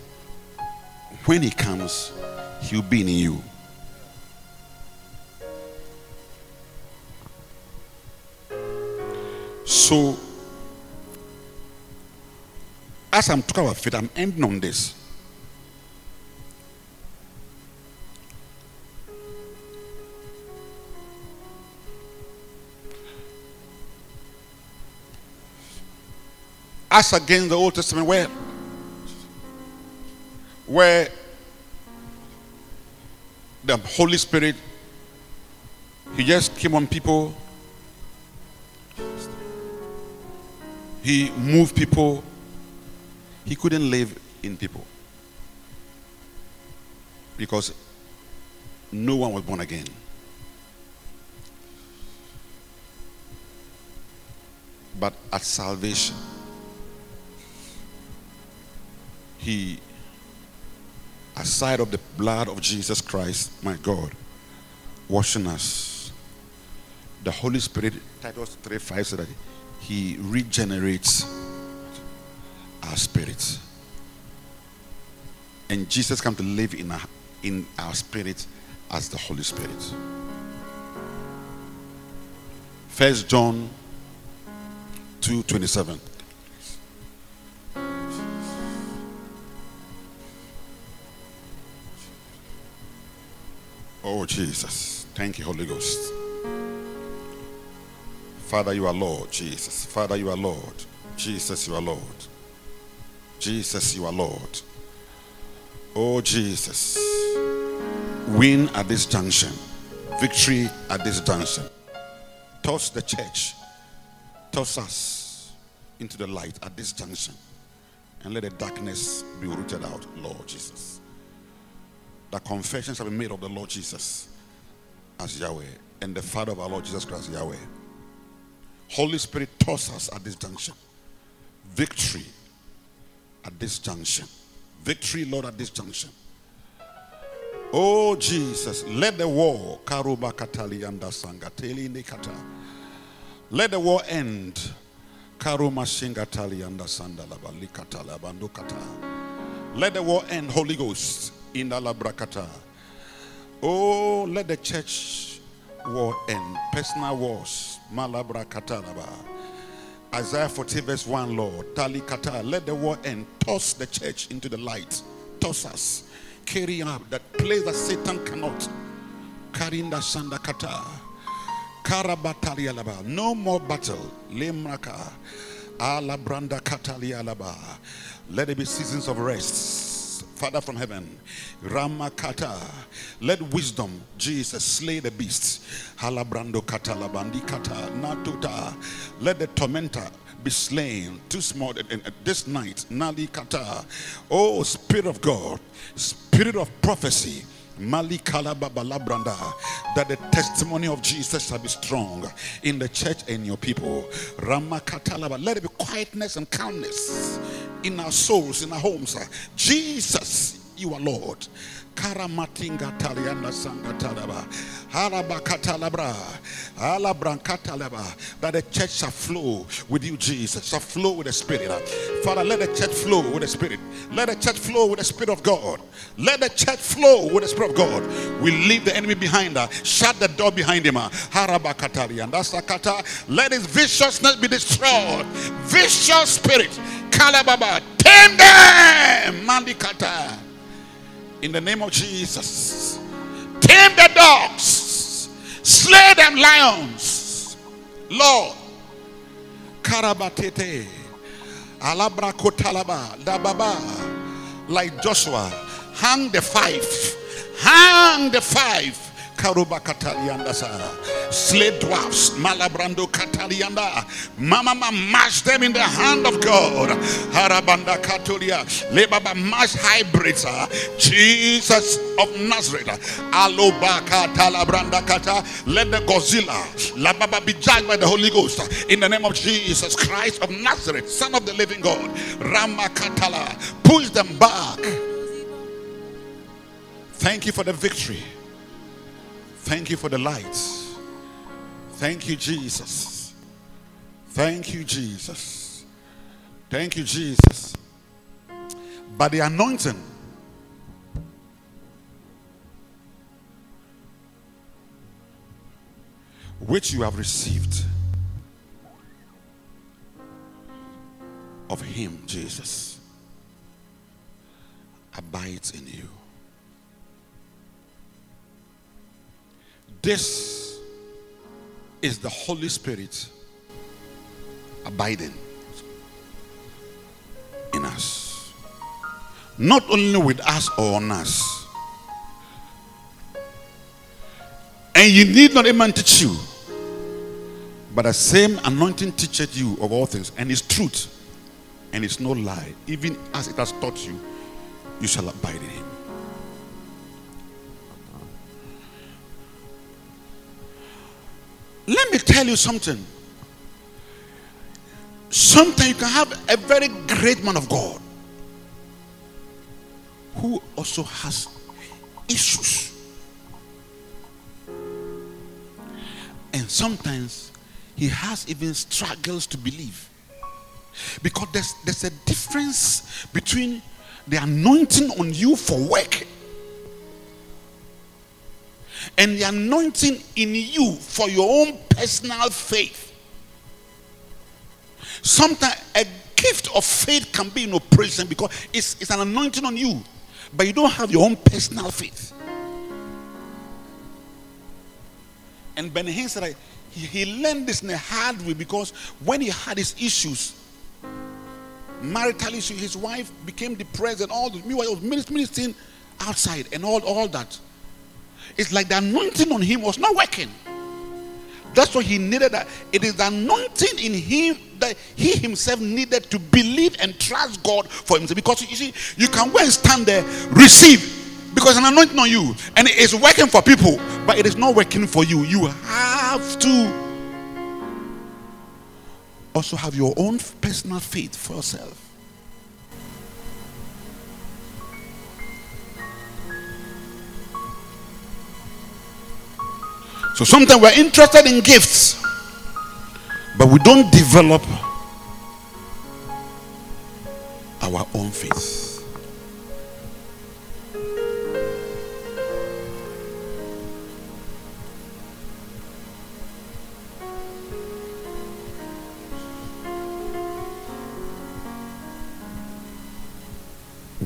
when he comes, he'll be in you. So, as I'm talking about faith, I'm ending on this. As against the Old Testament, where where the Holy Spirit, He just came on people, He moved people, He couldn't live in people because no one was born again. But at salvation, He aside of the blood of Jesus Christ, my God, washing us. The Holy Spirit, Titus 3 5 said that He regenerates our spirits. And Jesus come to live in our, in our spirit as the Holy Spirit. First John 2 27. Oh, Jesus. Thank you, Holy Ghost. Father, you are Lord, Jesus. Father, you are Lord. Jesus, you are Lord. Jesus, you are Lord. Oh, Jesus. Win at this junction. Victory at this junction. Toss the church. Toss us into the light at this junction. And let the darkness be rooted out, Lord Jesus that confessions have been made of the Lord Jesus as Yahweh and the Father of our Lord Jesus Christ, Yahweh. Holy Spirit, toss us at this junction. Victory at this junction. Victory, Lord, at this junction. Oh Jesus, let the war karuba katali sangateli nikata. Let the war end. Karuma singatali anda sandalaba likatala bandukata. Let the war end, Holy Ghost in Alabrakata. Oh, let the church war end. Personal wars. Malabrakata. Isaiah 40 verse 1, Lord. Talikata. Let the war end. Toss the church into the light. Toss us. Carry up that place that Satan cannot. Karinda Sandakata. Karabatalialaba. No more battle. Lemraka. Alabranda Katalialaba. Let it be seasons of rest Father from heaven, Ramakata, let wisdom, Jesus, slay the beasts. Halabrando katalabandi kata natuta. Let the tormentor be slain. Too small. This night, Nali Kata. Oh, Spirit of God, Spirit of prophecy. That the testimony of Jesus shall be strong in the church and your people. Let it be quietness and calmness in our souls, in our homes. Jesus, you are Lord. Karamatinga talianda sangatalaba. Halabakatalabra. Alabrankatalaba. That the church shall flow with you, Jesus. Shall flow with the Spirit. Father, let the church flow with the Spirit. Let the church flow with the Spirit of God. Let the church flow with the Spirit of God. We leave the enemy behind her. Shut the door behind him. Ah. Harabakatalianda Let his viciousness be destroyed. Vicious spirit. Kalababa. Them. Mandikata in the name of Jesus. Tame the dogs, slay them lions. Lord, Karabatete, Alabra Kotalaba, Dababa, like Joshua, hang the five, hang the five. Karuba Katalianda Slay dwarfs, Malabrando Katalianda. Mama mash them in the hand of God. Harabanda Katolia. Lebaba mash hybrids. Ah. Jesus of Nazareth. Ah. Alobaka Talabranda Kata. Let the Godzilla. Lababa be judged by the Holy Ghost. Ah. In the name of Jesus Christ of Nazareth, Son of the living God. Rama Katala. Push them back. Thank you for the victory. Thank you for the lights. Thank you, Jesus. Thank you, Jesus. Thank you, Jesus. By the anointing which you have received of Him, Jesus, abides in you. This is the Holy Spirit abiding in us. Not only with us or on us. And you need not a man teach you, but the same anointing teacheth you of all things, and it's truth, and it's no lie. Even as it has taught you, you shall abide in him. Let me tell you something. Sometimes you can have a very great man of God who also has issues. And sometimes he has even struggles to believe. Because there's, there's a difference between the anointing on you for work and the anointing in you for your own personal faith. Sometimes a gift of faith can be in operation because it's, it's an anointing on you, but you don't have your own personal faith. And Benny Hinn said he, he learned this in a hard way because when he had his issues, marital issue, his wife became depressed and all that. Meanwhile, he was ministering outside and all, all that. It's like the anointing on him was not working. That's what he needed. That it is the anointing in him that he himself needed to believe and trust God for himself. Because you see, you can go and stand there, receive, because an anointing on you, and it is working for people, but it is not working for you. You have to also have your own personal faith for yourself. So sometimes we're interested in gifts, but we don't develop our own faith.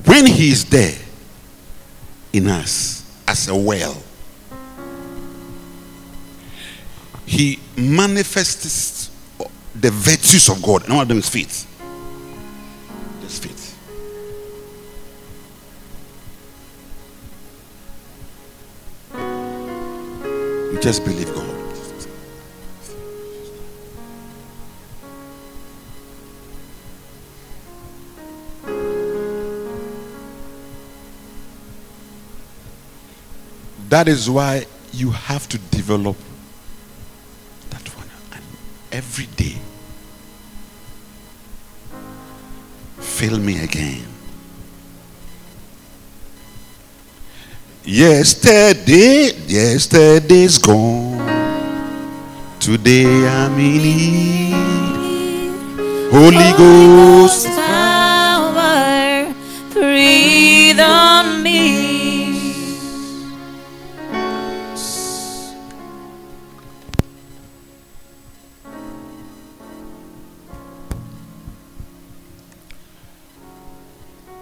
When He is there in us as a well, he manifests the virtues of God. And one of them is faith. Just faith. You just believe God. That is why you have to develop every day, Fill me again. Yesterday, yesterday's gone. Today I'm in need. Holy Ghost. power, breathe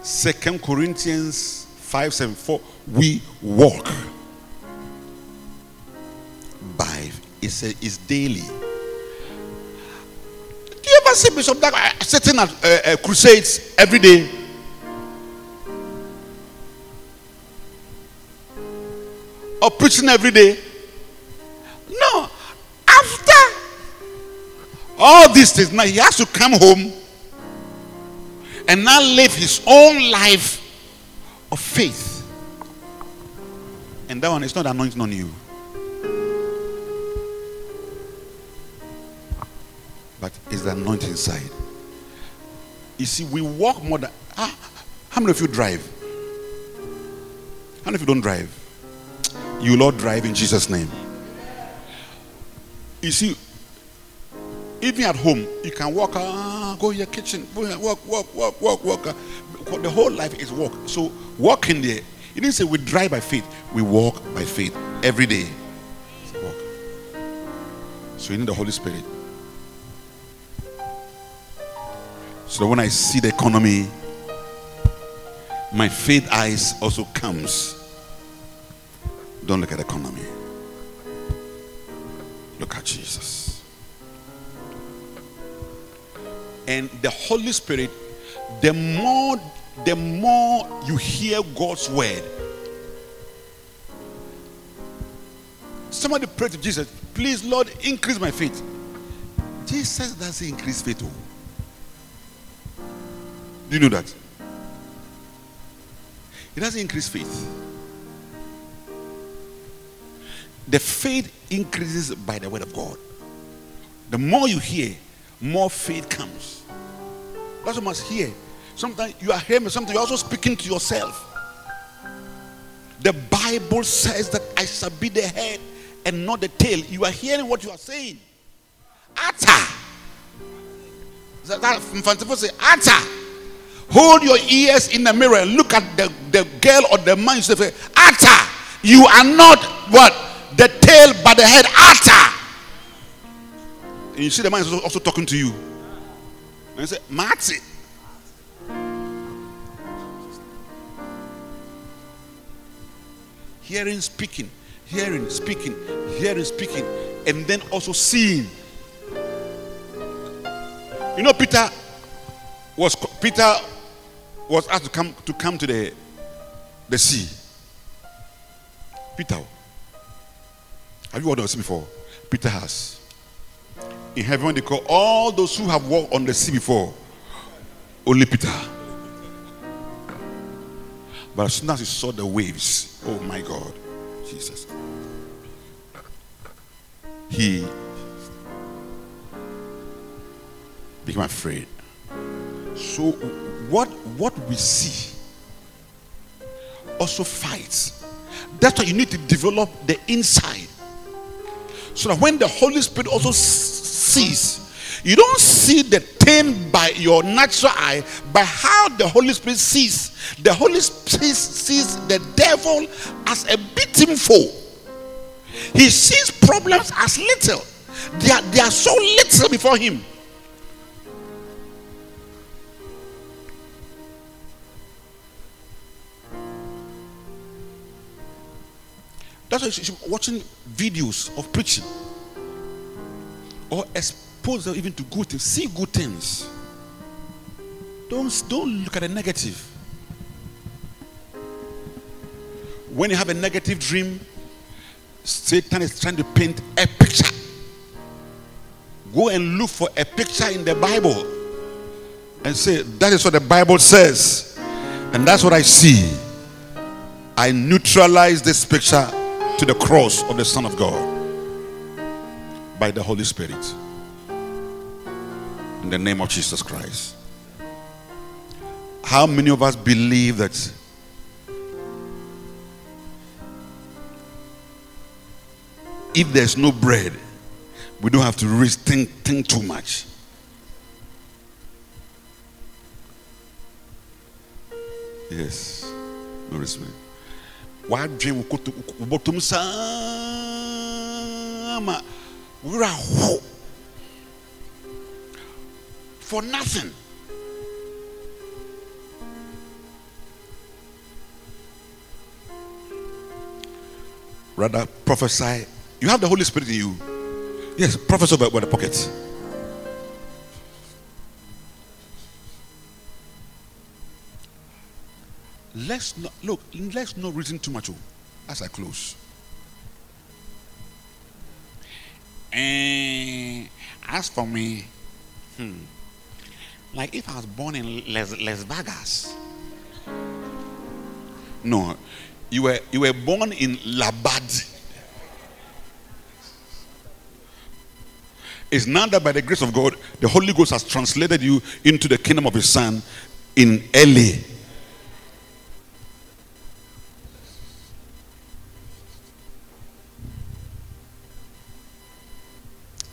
Second Corinthians 5 7 4. We walk by it's, a, it's daily. Do you ever see Bishop Dag uh, sitting at uh, uh, crusades every day? Or preaching every day? No. After all these things, now he has to come home and now live his own life of faith. And that one is not anointing on you. But it's the anointing inside. You see, we walk more than. Ah, how many of you drive? How many of you don't drive? You will Lord drive in Jesus' name. You see, even at home, you can walk, ah, go in your kitchen, walk, walk, walk, walk, walk. ah. The whole life is walk. So walk in there. He didn't say we drive by faith. We walk by faith every day. A walk. So you need the Holy Spirit. So when I see the economy, my faith eyes also comes. Don't look at the economy. Look at Jesus. And the Holy Spirit, the more the more you hear God's word. Somebody pray to Jesus, please, Lord, increase my faith. Jesus doesn't increase faith. oh. Do you know that? It doesn't increase faith. The faith increases by the word of God. The more you hear, more faith comes. That's what must hear. Sometimes you are hearing something, you're also speaking to yourself. The Bible says that I shall be the head and not the tail. You are hearing what you are saying. Ata. That- Mfantifo say, Ata. Hold your ears in the mirror and look at the, the girl or the man. You say, Ata. You are not what? The tail, but the head. Ata. And you see the man is also- talking to you. And you say, Marty. Hearing, speaking, hearing, speaking, hearing, speaking, and then also seeing. You know, Peter was Peter was asked to come to come to the the sea. Peter, have you of the before? Peter has. In heaven, they call all those who have walked on the sea before. Only Peter. But as soon as he saw the waves, oh my God, Jesus, he became afraid. So, what what we see also fights. That's why you need to develop the inside, so that when the Holy Spirit also sees, you don't see the thing by your natural eye, by how the Holy Spirit sees. The Holy Spirit sees the devil as a beating foe. He sees problems as little. They are, they are so little before him. That's why be watching videos of preaching or expose them even to good things. See good things. Don't, don't look at the negative. When you have a negative dream, Satan is trying to paint a picture. Go and look for a picture in the Bible and say, That is what the Bible says. And that's what I see. I neutralize this picture to the cross of the Son of God by the Holy Spirit. In the name of Jesus Christ. How many of us believe that if there's no bread, we don't have to think, think too much? Yes. No respect. wadwen wo wura ho for nothing. Rather prophesy. You have the holy spirit in you. Yes prophesy about the pockets let's not look let's not reason too much oh, as i close and as for me hmm, like if i was born in las, vegas. No you were you were born in Labadi it's now that by the grace of god the holy ghost has translated you into the kingdom of his son in la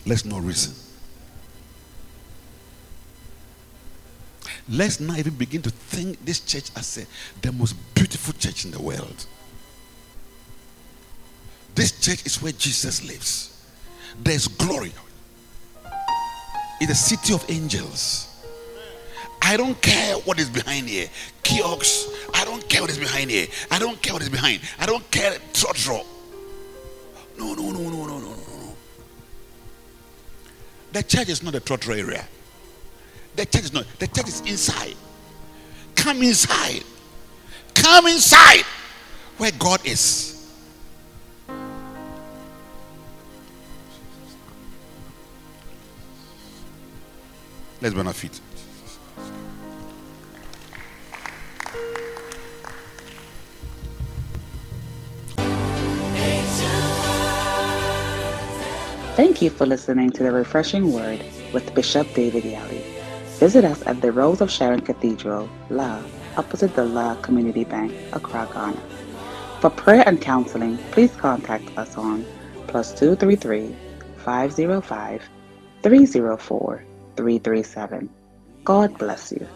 Let's not reason. Let's not even begin to think this church as a, the most beautiful church in the world. This church is where Jesus lives. There's glory. It's a city of angels. I don't care what is behind here. Kiosks. I don't care what is behind here. I don't care what is behind. I don't care. Trotro. No, no, no, no, no, no, no. The church is not a trotro area. The church is not. The church is inside. Come inside. Come inside where God is. Let's be Thank you for listening to the Refreshing Word with Bishop David Yalleh. Visit us at the Rose of Sharon Cathedral, La, opposite the La Community Bank, Accra, Ghana. For prayer and counseling, please contact us on plus 233 505 304 337. God bless you.